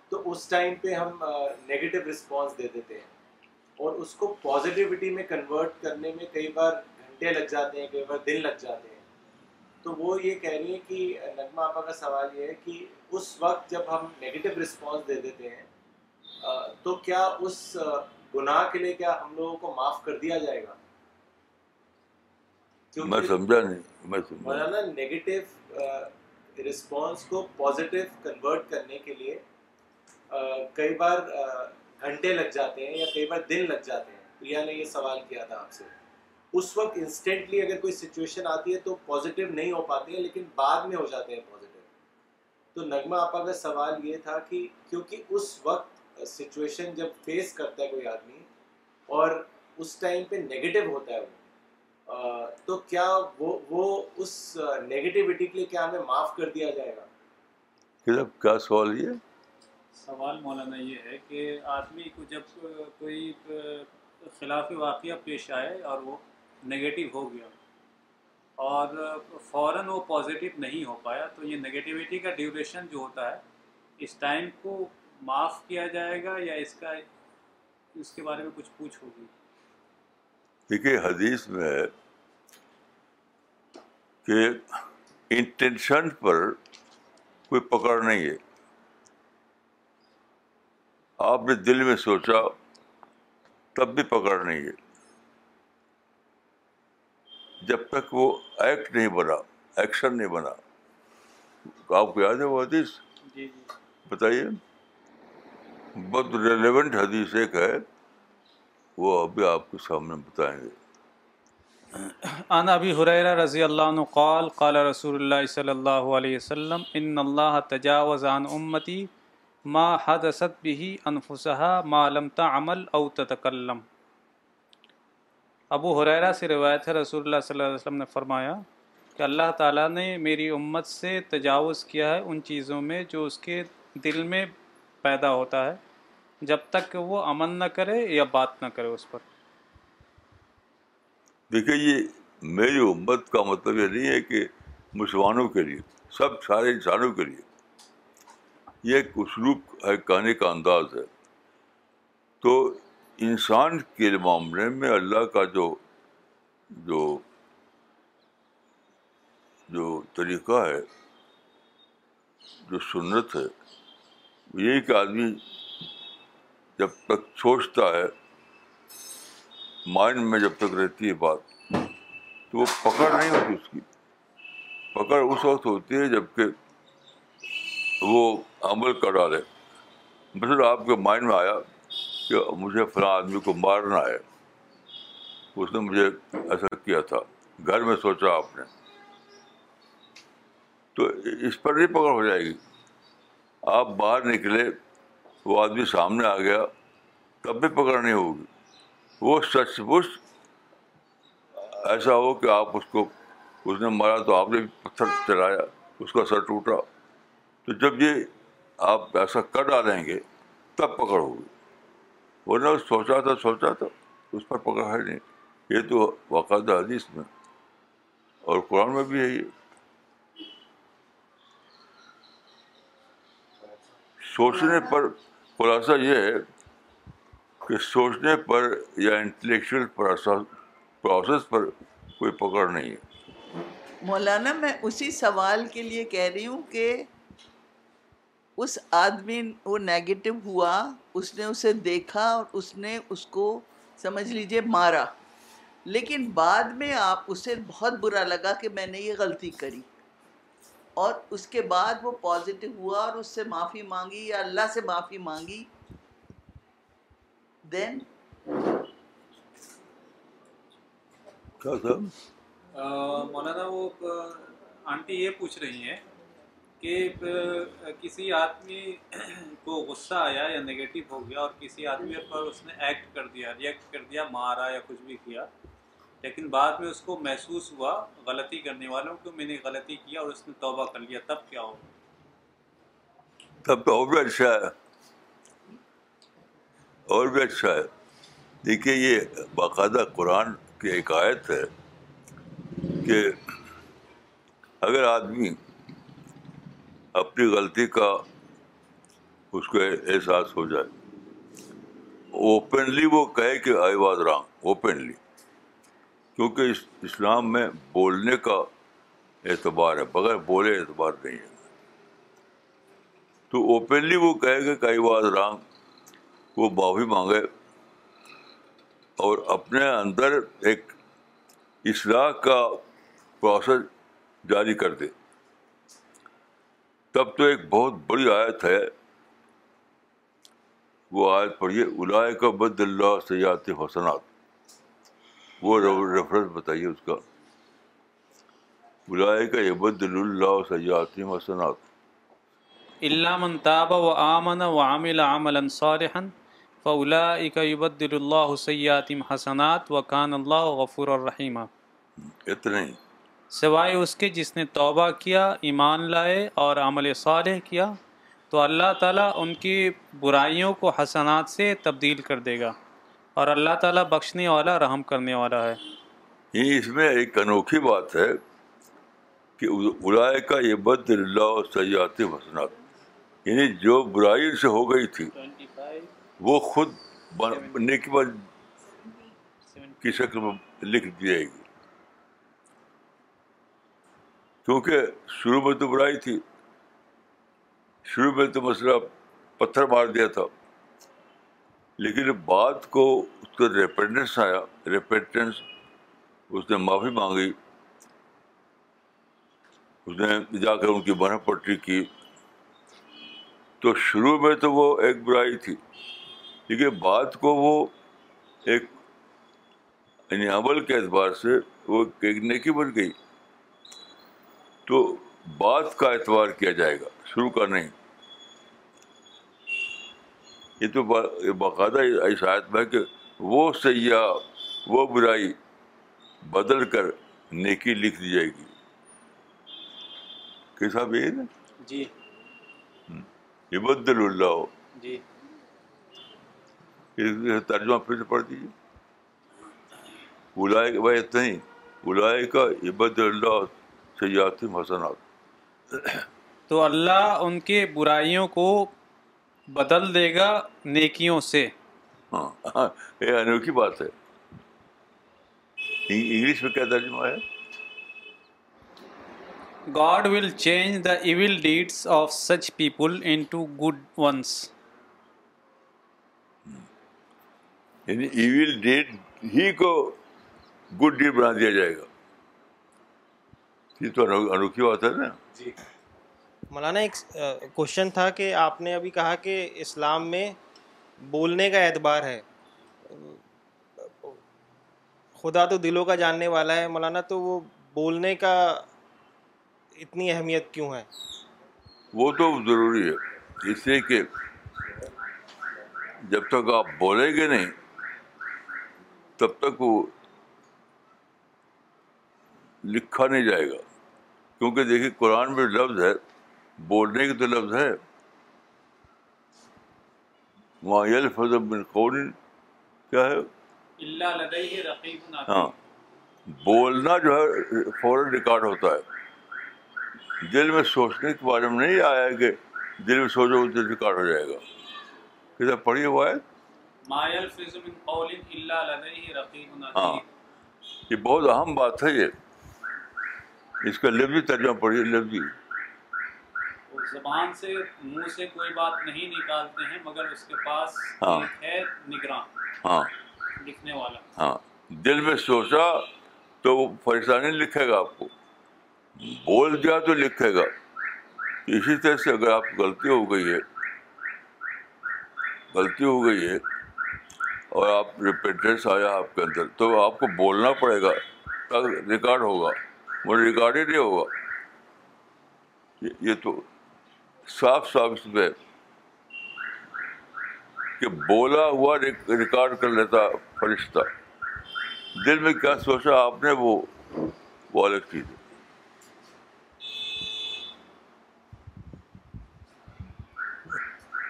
تو اس ٹائم پہ ہم نگیٹو رسپانس دے دیتے ہیں اور اس کو پازیٹیوٹی میں کنورٹ کرنے میں کئی بار گھنٹے لگ جاتے ہیں کئی بار دن لگ جاتے ہیں تو وہ یہ کہہ رہی ہے کہ نغمہ آپا کا سوال یہ ہے کہ اس وقت جب ہم نگیٹو رسپانس دے دیتے ہیں تو کیا اس گناہ کے لیے کیا ہم لوگوں کو معاف کر دیا جائے گا میں سمجھا نہیں میں مولانا نگیٹو رسپانس کو پازیٹیو کنورٹ کرنے کے لیے کئی بار گھنٹے لگ جاتے ہیں یا کئی بار دن لگ جاتے ہیں پریا نے یہ سوال کیا تھا آپ سے اس وقت انسٹنٹلی اگر کوئی سچویشن آتی ہے تو پازیٹیو نہیں ہو پاتے ہیں لیکن بعد میں ہو جاتے ہیں پازیٹیو تو نغمہ آپا کا سوال یہ تھا کہ کیونکہ اس وقت سچویشن جب فیس کرتا ہے کوئی آدمی اور اس ٹائم پہ نگیٹو ہوتا ہے وہ تو کیا وہ اس نیگیٹیوٹی کے لیے کیا ہمیں معاف کر دیا جائے گا کیا سوال یہ سوال مولانا یہ ہے کہ آدمی کو جب کوئی خلاف واقعہ پیش آئے اور وہ نگیٹیو ہو گیا اور فوراً وہ پازیٹیو نہیں ہو پایا تو یہ نگیٹیوٹی کا ڈیوریشن جو ہوتا ہے اس ٹائم کو معاف کیا جائے گا یا اس کا اس کے بارے میں کچھ پوچھ ہوگی دیکھیے حدیث میں ہے کہ انٹینشن پر کوئی پکڑ نہیں ہے آپ نے دل میں سوچا تب بھی پکڑ نہیں ہے جب تک وہ ایکٹ نہیں بنا ایکشن نہیں بنا آپ کو یاد ہے وہ حدیث جی، جی۔ بتائیے بہت ریلیونٹ حدیث ایک ہے وہ ابھی آپ کے سامنے بتائیں گے ان ابی حریرہ رضی اللہ قال قال رسول اللہ صلی اللہ علیہ وسلم ان اللہ تجاوز عن امتی ما حدثت ما لم تعمل او تتکلم ابو حریرہ سے روایت ہے رسول اللہ صلی اللہ علیہ وسلم نے فرمایا کہ اللہ تعالیٰ نے میری امت سے تجاوز کیا ہے ان چیزوں میں جو اس کے دل میں پیدا ہوتا ہے جب تک کہ وہ عمل نہ کرے یا بات نہ کرے اس پر دیکھیے یہ میری امت کا مطلب یہ نہیں ہے کہ مسلمانوں کے لیے سب سارے انسانوں کے لیے یہ ایک اسلوب ہے کہنے کا انداز ہے تو انسان کے معاملے میں اللہ کا جو جو طریقہ ہے جو سنت ہے یہ کہ آدمی جب تک سوچتا ہے مائنڈ میں جب تک رہتی ہے بات تو وہ پکڑ نہیں ہوتی اس کی پکڑ اس وقت ہوتی ہے جب کہ وہ عمل کر ڈالے مثلا آپ کے مائنڈ میں آیا کہ مجھے فلاں آدمی کو مارنا ہے اس نے مجھے ایسا کیا تھا گھر میں سوچا آپ نے تو اس پر نہیں پکڑ ہو جائے گی آپ باہر نکلے وہ آدمی سامنے آ گیا تب بھی پکڑنی ہوگی وہ سچ پوچھ ایسا ہو کہ آپ اس کو اس نے مارا تو آپ نے بھی پتھر چلایا اس کا سر ٹوٹا تو جب یہ آپ ایسا کر ڈالیں گے تب پکڑ وہ ورنہ سوچا تھا سوچا تھا اس پر پکڑا ہے نہیں یہ تو واقعہ حدیث میں اور قرآن میں بھی ہے یہ سوچنے پر خلاصہ یہ ہے کہ سوچنے پر یا انٹلیکچل پروسیس پر کوئی پکڑ نہیں ہے مولانا میں اسی سوال کے لیے کہہ رہی ہوں کہ اس آدمی وہ نیگیٹو ہوا اس نے اسے دیکھا اور اس نے اس کو سمجھ لیجیے مارا لیکن بعد میں آپ اسے بہت برا لگا کہ میں نے یہ غلطی کری اور اس کے بعد وہ پوزیٹو ہوا اور اس سے معافی مانگی یا اللہ سے معافی مانگی دین مولانا وہ آنٹی یہ پوچھ رہی ہیں کہ کسی آدمی کو غصہ آیا یا نگیٹو ہو گیا اور کسی آدمی پر اس نے ایکٹ کر دیا ریئیکٹ کر دیا مارا یا کچھ بھی کیا لیکن بعد میں اس کو محسوس ہوا غلطی کرنے والوں کو میں نے غلطی کیا اور اس نے توبہ کر لیا تب کیا ہو تب تو اور بھی اچھا ہے اور بھی اچھا ہے دیکھیے یہ باقاعدہ قرآن کی آیت ہے کہ اگر آدمی اپنی غلطی کا اس کو احساس ہو جائے اوپنلی وہ کہے کہ آئی واز رانگ اوپنلی کیونکہ اس اسلام میں بولنے کا اعتبار ہے بغیر بولے اعتبار نہیں ہے تو اوپنلی وہ کہے گا کئی بار رام وہ معافی مانگے اور اپنے اندر ایک اصلاح کا پروسیس جاری کر دے تب تو ایک بہت بڑی آیت ہے وہ آیت پڑھیے کا بد اللہ سیات حسنات وہ ریفرنس بتائیے اس کا بلائے کا اللہ سیاتی مسنات من تاب و آمن و عامل یبدل اللہ سیاتم حسنات و کان اللہ غفور الرحیمہ اتنے سوائے اس کے جس نے توبہ کیا ایمان لائے اور عمل صالح کیا تو اللہ تعالیٰ ان کی برائیوں کو حسنات سے تبدیل کر دے گا اور اللہ تعالیٰ بخشنے والا رحم کرنے والا ہے یہ اس میں ایک انوکھی بات ہے کہ برائے کا یہ بد اللہ اور حسنات حسنات یعنی جو برائی سے ہو گئی تھی وہ خود بننے کے بعد کی شکل میں لکھ دی جائے گی کیونکہ شروع میں تو برائی تھی شروع میں تو مسئلہ پتھر مار دیا تھا لیکن بعد کو اس کا ریپینٹنس آیا ریپینٹنس اس نے معافی مانگی اس نے جا کر ان کی برہ پٹری کی تو شروع میں تو وہ ایک برائی تھی لیکن بعد کو وہ ایک یعنی عمل کے اعتبار سے وہ ایک نیکی بن گئی تو بات کا اعتبار کیا جائے گا شروع کا نہیں یہ تو باقاعدہ اس آیت میں کہ وہ سیاح وہ برائی بدل کر نیکی لکھ دی جائے گی کیسا بھی ہے نا جی بدل اللہ جی ترجمہ پھر سے پڑھ دیجیے بلائے بھائی اتنا ہی بلائے کا عبد اللہ سیاحت حسنات تو اللہ ان کے برائیوں کو بدل دے گا نیکیوں سے ہاں, ہاں، یہ انوکھی بات ہے انگلش میں کیا ترجمہ ہے God will change the evil deeds of such people into good ones یعنی ایون ڈیڈ ہی کو گڈ ڈیڈ بنا دیا جائے گا یہ تو انوکھی بات ہے نا جی مولانا ایک کوشچن تھا کہ آپ نے ابھی کہا کہ اسلام میں بولنے کا اعتبار ہے خدا تو دلوں کا جاننے والا ہے مولانا تو وہ بولنے کا اتنی اہمیت کیوں ہے وہ تو ضروری ہے اس لیے کہ جب تک آپ بولیں گے نہیں تب تک وہ لکھا نہیں جائے گا کیونکہ دیکھیے قرآن میں لفظ ہے بولنے کے تو لفظ ہے مایل فضب بن قول کیا ہے ہاں بولنا جو ہے فوراً ریکارڈ ہوتا ہے دل میں سوچنے کے بارے میں نہیں آیا کہ دل میں سوچو دل ریکارڈ ہو جائے گا کتاب پڑھی ہوا ہے ہاں یہ بہت اہم بات ہے یہ اس کا لفظی ترجمہ پڑھیے لفظی زبان سے منہ سے کوئی بات نہیں نکالتے ہیں مگر اس کے پاس ہاں۔ ہے نگران ہاں لکھنے والا ہاں دل میں سوچا تو وہ فرشتہ نہیں لکھے گا آپ کو بول دیا تو لکھے گا اسی طرح سے اگر آپ غلطی ہو گئی ہے غلطی ہو گئی ہے اور آپ ریپیٹنس آیا آپ کے اندر تو آپ کو بولنا پڑے گا ریکارڈ ہوگا وہ ریکارڈ ہی نہیں ہوگا یہ تو صاف صاف اس میں کہ بولا ہوا ریکارڈ کر لیتا فرشتہ دل میں کیا سوچا آپ نے وہ الگ چیز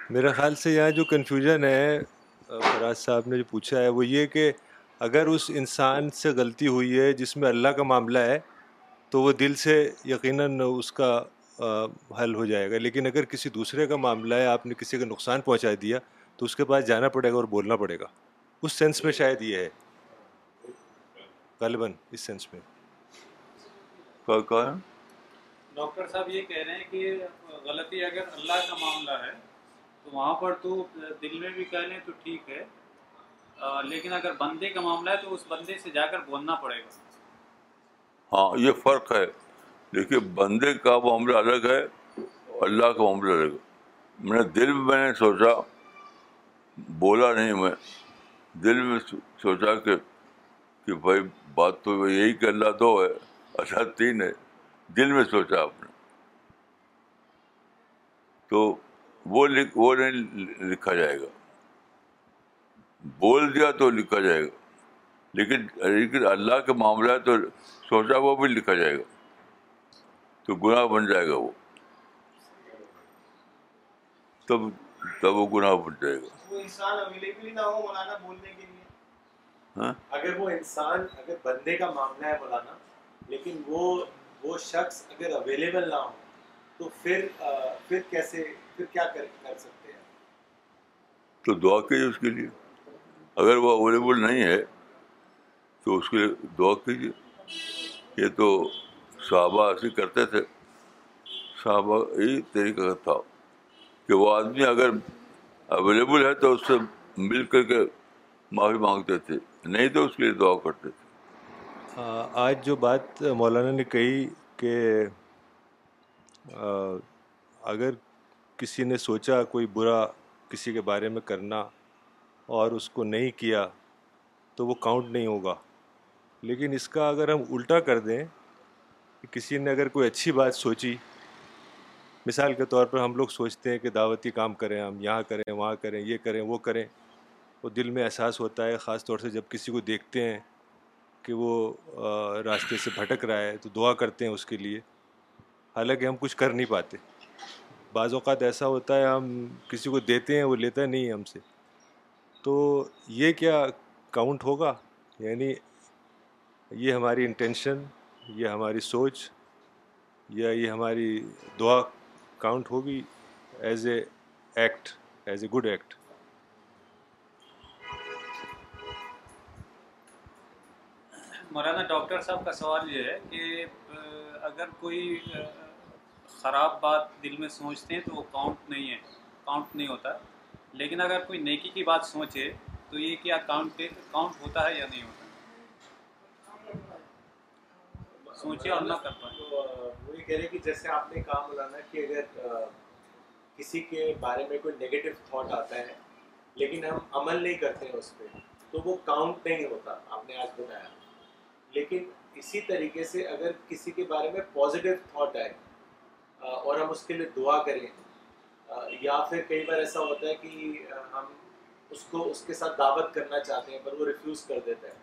میرے خیال سے یہاں جو کنفیوژن ہے فراز صاحب نے جو پوچھا ہے وہ یہ کہ اگر اس انسان سے غلطی ہوئی ہے جس میں اللہ کا معاملہ ہے تو وہ دل سے یقیناً اس کا حل ہو جائے گا لیکن اگر کسی دوسرے کا معاملہ ہے آپ نے کسی کا نقصان پہنچا دیا تو اس کے پاس جانا پڑے گا اور بولنا پڑے گا اس سینس میں شاید یہ ہے غالباً اس سینس میں ڈاکٹر صاحب یہ کہہ رہے ہیں کہ غلطی اگر اللہ کا معاملہ ہے تو وہاں پر تو دل میں بھی کہہ لیں تو ٹھیک ہے لیکن اگر بندے کا معاملہ ہے تو اس بندے سے جا کر بولنا پڑے گا ہاں یہ فرق ہے دیکھیے بندے کا معاملہ الگ ہے اللہ کا معاملہ الگ ہے میں نے دل میں نے سوچا بولا نہیں میں دل میں سوچا کہ کہ بھائی بات تو یہی کہ اللہ تو ہے اچھا تین ہے دل میں سوچا آپ نے تو وہ لکھ وہ نہیں لکھا جائے گا بول دیا تو لکھا جائے گا لیکن اللہ کے معاملہ تو سوچا وہ بھی لکھا جائے گا تو گناہ بن جائے گا تو دعا کیجیے اس کے لیے اگر وہ اویلیبل نہیں ہے تو اس کے لیے دعا کیجیے یہ تو صحابہ ایسے کرتے تھے صحابہ یہی طریقہ تھا کہ وہ آدمی اگر اویلیبل ہے تو اس سے مل کر کے معافی مانگتے تھے نہیں تو اس کے لیے دعا کرتے تھے آج جو بات مولانا نے کہی کہ اگر کسی نے سوچا کوئی برا کسی کے بارے میں کرنا اور اس کو نہیں کیا تو وہ کاؤنٹ نہیں ہوگا لیکن اس کا اگر ہم الٹا کر دیں کہ کسی نے اگر کوئی اچھی بات سوچی مثال کے طور پر ہم لوگ سوچتے ہیں کہ دعوتی کام کریں ہم یہاں کریں وہاں کریں یہ کریں وہ کریں وہ دل میں احساس ہوتا ہے خاص طور سے جب کسی کو دیکھتے ہیں کہ وہ راستے سے بھٹک رہا ہے تو دعا کرتے ہیں اس کے لیے حالانکہ ہم کچھ کر نہیں پاتے بعض اوقات ایسا ہوتا ہے ہم کسی کو دیتے ہیں وہ لیتا نہیں ہے ہم سے تو یہ کیا کاؤنٹ ہوگا یعنی یہ ہماری انٹینشن یہ ہماری سوچ یا یہ ہماری دعا کاؤنٹ ہوگی as a act as a good act Maulana doctor صاحب کا سوال یہ ہے کہ اگر کوئی خراب بات دل میں سوچتے ہیں تو وہ کاؤنٹ نہیں ہے کاؤنٹ نہیں ہوتا لیکن اگر کوئی نیکی کی بات سوچے تو یہ کیا کاؤنٹ کاؤنٹ ہوتا ہے یا نہیں ہوتا سوچے عملہ کرتا تو وہ یہ کہہ رہے کہ جیسے آپ نے کہا مولانا کہ اگر کسی کے بارے میں کوئی نگیٹو تھاٹ آتا ہے لیکن ہم عمل نہیں کرتے ہیں اس پہ تو وہ کاؤنٹ نہیں ہوتا آپ نے آج بتایا لیکن اسی طریقے سے اگر کسی کے بارے میں پازیٹیو تھاٹ آئے اور ہم اس کے لیے دعا کریں یا پھر کئی بار ایسا ہوتا ہے کہ ہم اس کو اس کے ساتھ دعوت کرنا چاہتے ہیں پر وہ ریفیوز کر دیتا ہے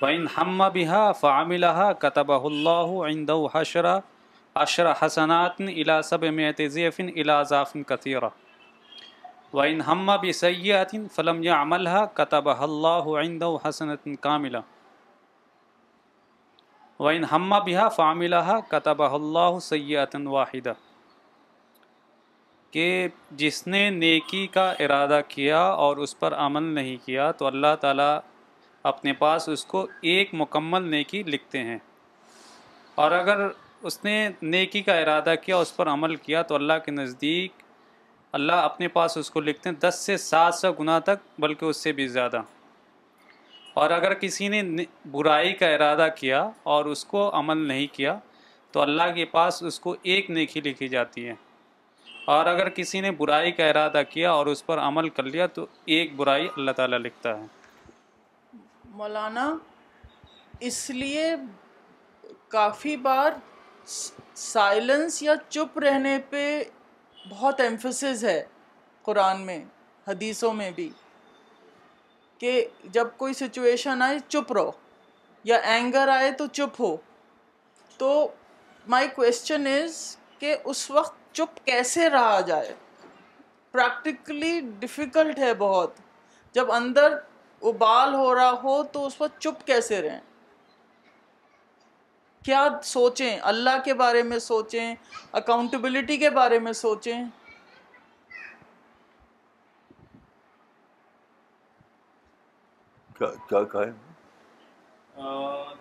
فعن ہم بہٰ فامل قطب اللہ حشر عشر حسنات الاسبیفن العفن قطیر وعن ہم سیاۃ فلمہ قطب حسنۃََََََََََ کاملہ وَن ہم بہا فاملہ قطب اللہ ستن واحدہ کہ جس نے نیکی کا ارادہ کیا اور اس پر عمل نہیں کیا تو اللہ تعالیٰ اپنے پاس اس کو ایک مکمل نیکی لکھتے ہیں اور اگر اس نے نیکی کا ارادہ کیا اس پر عمل کیا تو اللہ کے نزدیک اللہ اپنے پاس اس کو لکھتے ہیں دس سے سات سو گنا تک بلکہ اس سے بھی زیادہ اور اگر کسی نے برائی کا ارادہ کیا اور اس کو عمل نہیں کیا تو اللہ کے پاس اس کو ایک نیکی لکھی جاتی ہے اور اگر کسی نے برائی کا ارادہ کیا اور اس پر عمل کر لیا تو ایک برائی اللہ تعالیٰ لکھتا ہے مولانا اس لیے کافی بار سائلنس یا چپ رہنے پہ بہت ایمفسز ہے قرآن میں حدیثوں میں بھی کہ جب کوئی سچویشن آئے چپ رہو یا اینگر آئے تو چپ ہو تو مائی کوشچن از کہ اس وقت چپ کیسے رہا جائے پریکٹیکلی ڈیفیکلٹ ہے بہت جب اندر ابال ہو رہا ہو تو اس وقت چپ کیسے رہیں کیا سوچیں اللہ کے بارے میں سوچیں اکاؤنٹیبلٹی کے بارے میں سوچیں کیا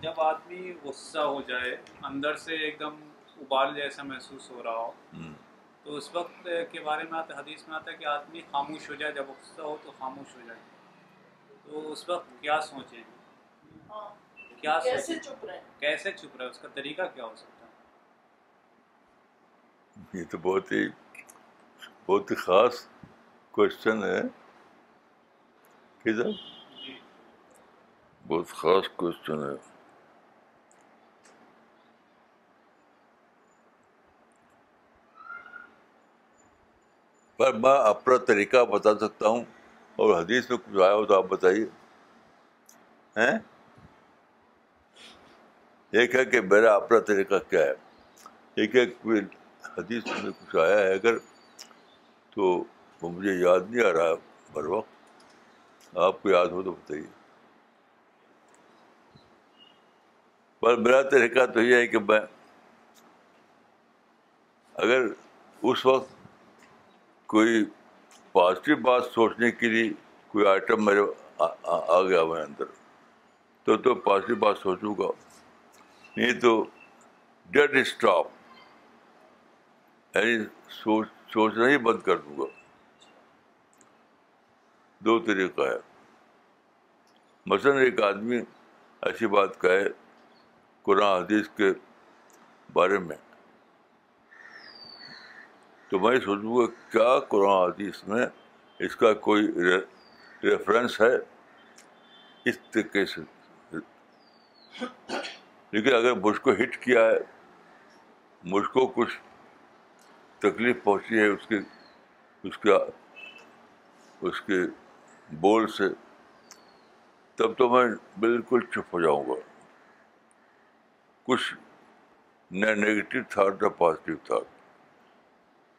جب آدمی غصہ ہو جائے اندر سے ایک دم ابال جیسا محسوس ہو رہا ہو تو اس وقت کے بارے میں آتا حدیث میں آتا ہے کہ آدمی خاموش ہو جائے جب غصہ ہو تو خاموش ہو جائے تو اس وقت کیا سوچیں کیا کیسے چھپ رہے کیسے چھپ رہے اس کا طریقہ کیا ہو سکتا ہے یہ تو بہت ہی بہت ہی خاص کوشچن ہے کدھر جی۔ بہت خاص کوشچن ہے پر میں اپنا طریقہ بتا سکتا ہوں اور حدیث میں کچھ آیا ہو تو آپ بتائیے ایک ہے کہ میرا اپنا طریقہ کیا ہے ایک ہے حدیث میں کچھ آیا اگر تو وہ مجھے یاد نہیں آ رہا بر وقت آپ کو یاد ہو تو بتائیے پر میرا طریقہ تو یہ ہے کہ میں اگر اس وقت کوئی پازیٹو بات سوچنے کے لیے کوئی آئٹم میرے آ گیا میرے اندر تو تو پازیٹو بات سوچوں گا نہیں تو ڈیڈ اسٹاپ یعنی سوچ سوچنا ہی بند کر دوں گا دو طریقہ ہے مثلاً ایک آدمی ایسی بات کہے قرآن حدیث کے بارے میں تو میں سوچوں گا کیا قرآن حدیث میں اس کا کوئی ریفرنس ہے اس طریقے سے لیکن اگر مجھ کو ہٹ کیا ہے مجھ کو کچھ تکلیف پہنچی ہے اس کے اس کا اس کے بول سے تب تو میں بالکل چپ ہو جاؤں گا کچھ نہ نگیٹو تھاٹ نہ پازیٹیو تھاٹ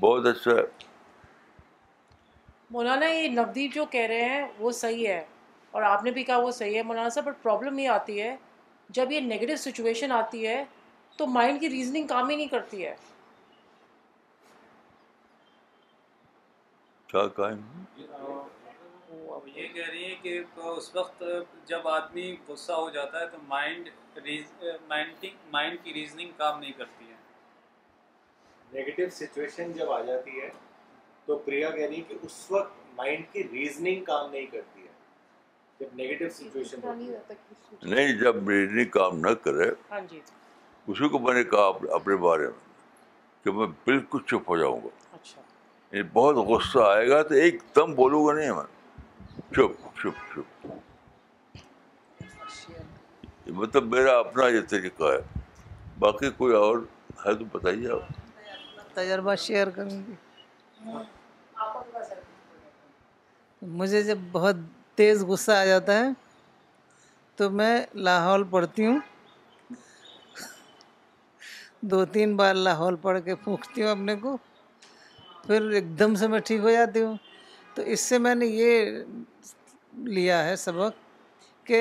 بہت اچھا مولانا یہ نوڈیپ جو کہہ رہے ہیں وہ صحیح ہے اور آپ نے بھی کہا وہ صحیح ہے مولانا صاحب بٹ پرابلم یہ آتی ہے جب یہ نگیٹو سچویشن آتی ہے تو مائنڈ کی ریزننگ کام ہی نہیں کرتی ہے کیا یہ کہہ رہی ہیں کہ اس وقت جب آدمی غصہ ہو جاتا ہے تو مائنڈ مائنڈ کی ریزننگ کام نہیں کرتی نیگیٹو سچویشن جب آ جاتی ہے تو پریا کہہ رہی ہے کہ اس وقت مائنڈ کی ریزننگ کام نہیں کرتی ہے جب نیگیٹو سچویشن نہیں جب ریزننگ کام نہ کرے ہاں جی۔ اسی کو میں نے کہا اپنے بارے میں کہ میں بالکل چپ ہو جاؤں گا اچھا۔ یعنی بہت غصہ آئے گا تو ایک دم بولوں گا نہیں میں چپ چپ چپ اچھا۔ مطلب میرا اپنا یہ طریقہ ہے باقی کوئی اور ہے تو بتائیے آپ تجربہ شیئر کروں گی مجھے جب بہت تیز غصہ آ جاتا ہے تو میں لاہور پڑھتی ہوں دو تین بار لاہور پڑھ کے پھونکتی ہوں اپنے کو پھر ایک دم سے میں ٹھیک ہو جاتی ہوں تو اس سے میں نے یہ لیا ہے سبق کہ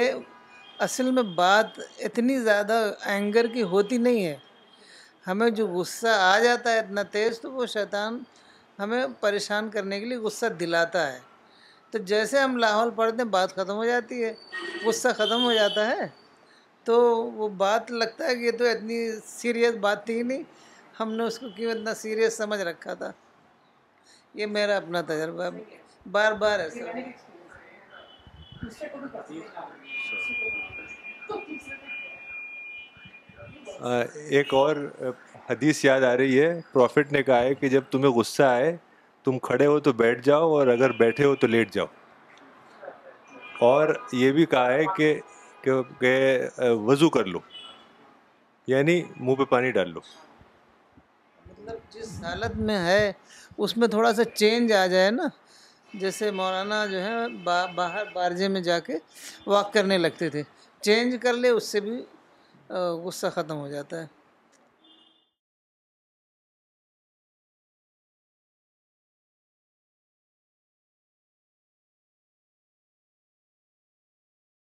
اصل میں بات اتنی زیادہ اینگر کی ہوتی نہیں ہے ہمیں جو غصہ آ جاتا ہے اتنا تیز تو وہ شیطان ہمیں پریشان کرنے کے لیے غصہ دلاتا ہے تو جیسے ہم لاہور پڑھتے ہیں بات ختم ہو جاتی ہے غصہ ختم ہو جاتا ہے تو وہ بات لگتا ہے کہ یہ تو اتنی سیریس بات تھی نہیں ہم نے اس کو کیوں اتنا سیریس سمجھ رکھا تھا یہ میرا اپنا تجربہ بار بار ایسا ایک اور حدیث یاد آ رہی ہے پروفٹ نے کہا ہے کہ جب تمہیں غصہ آئے تم کھڑے ہو تو بیٹھ جاؤ اور اگر بیٹھے ہو تو لیٹ جاؤ اور یہ بھی کہا ہے کہ وضو کر لو یعنی منہ پہ پانی ڈال لو مطلب جس حالت میں ہے اس میں تھوڑا سا چینج آ جائے نا جیسے مولانا جو ہے باہر بارجے میں جا کے واک کرنے لگتے تھے چینج کر لے اس سے بھی غصہ ختم ہو جاتا ہے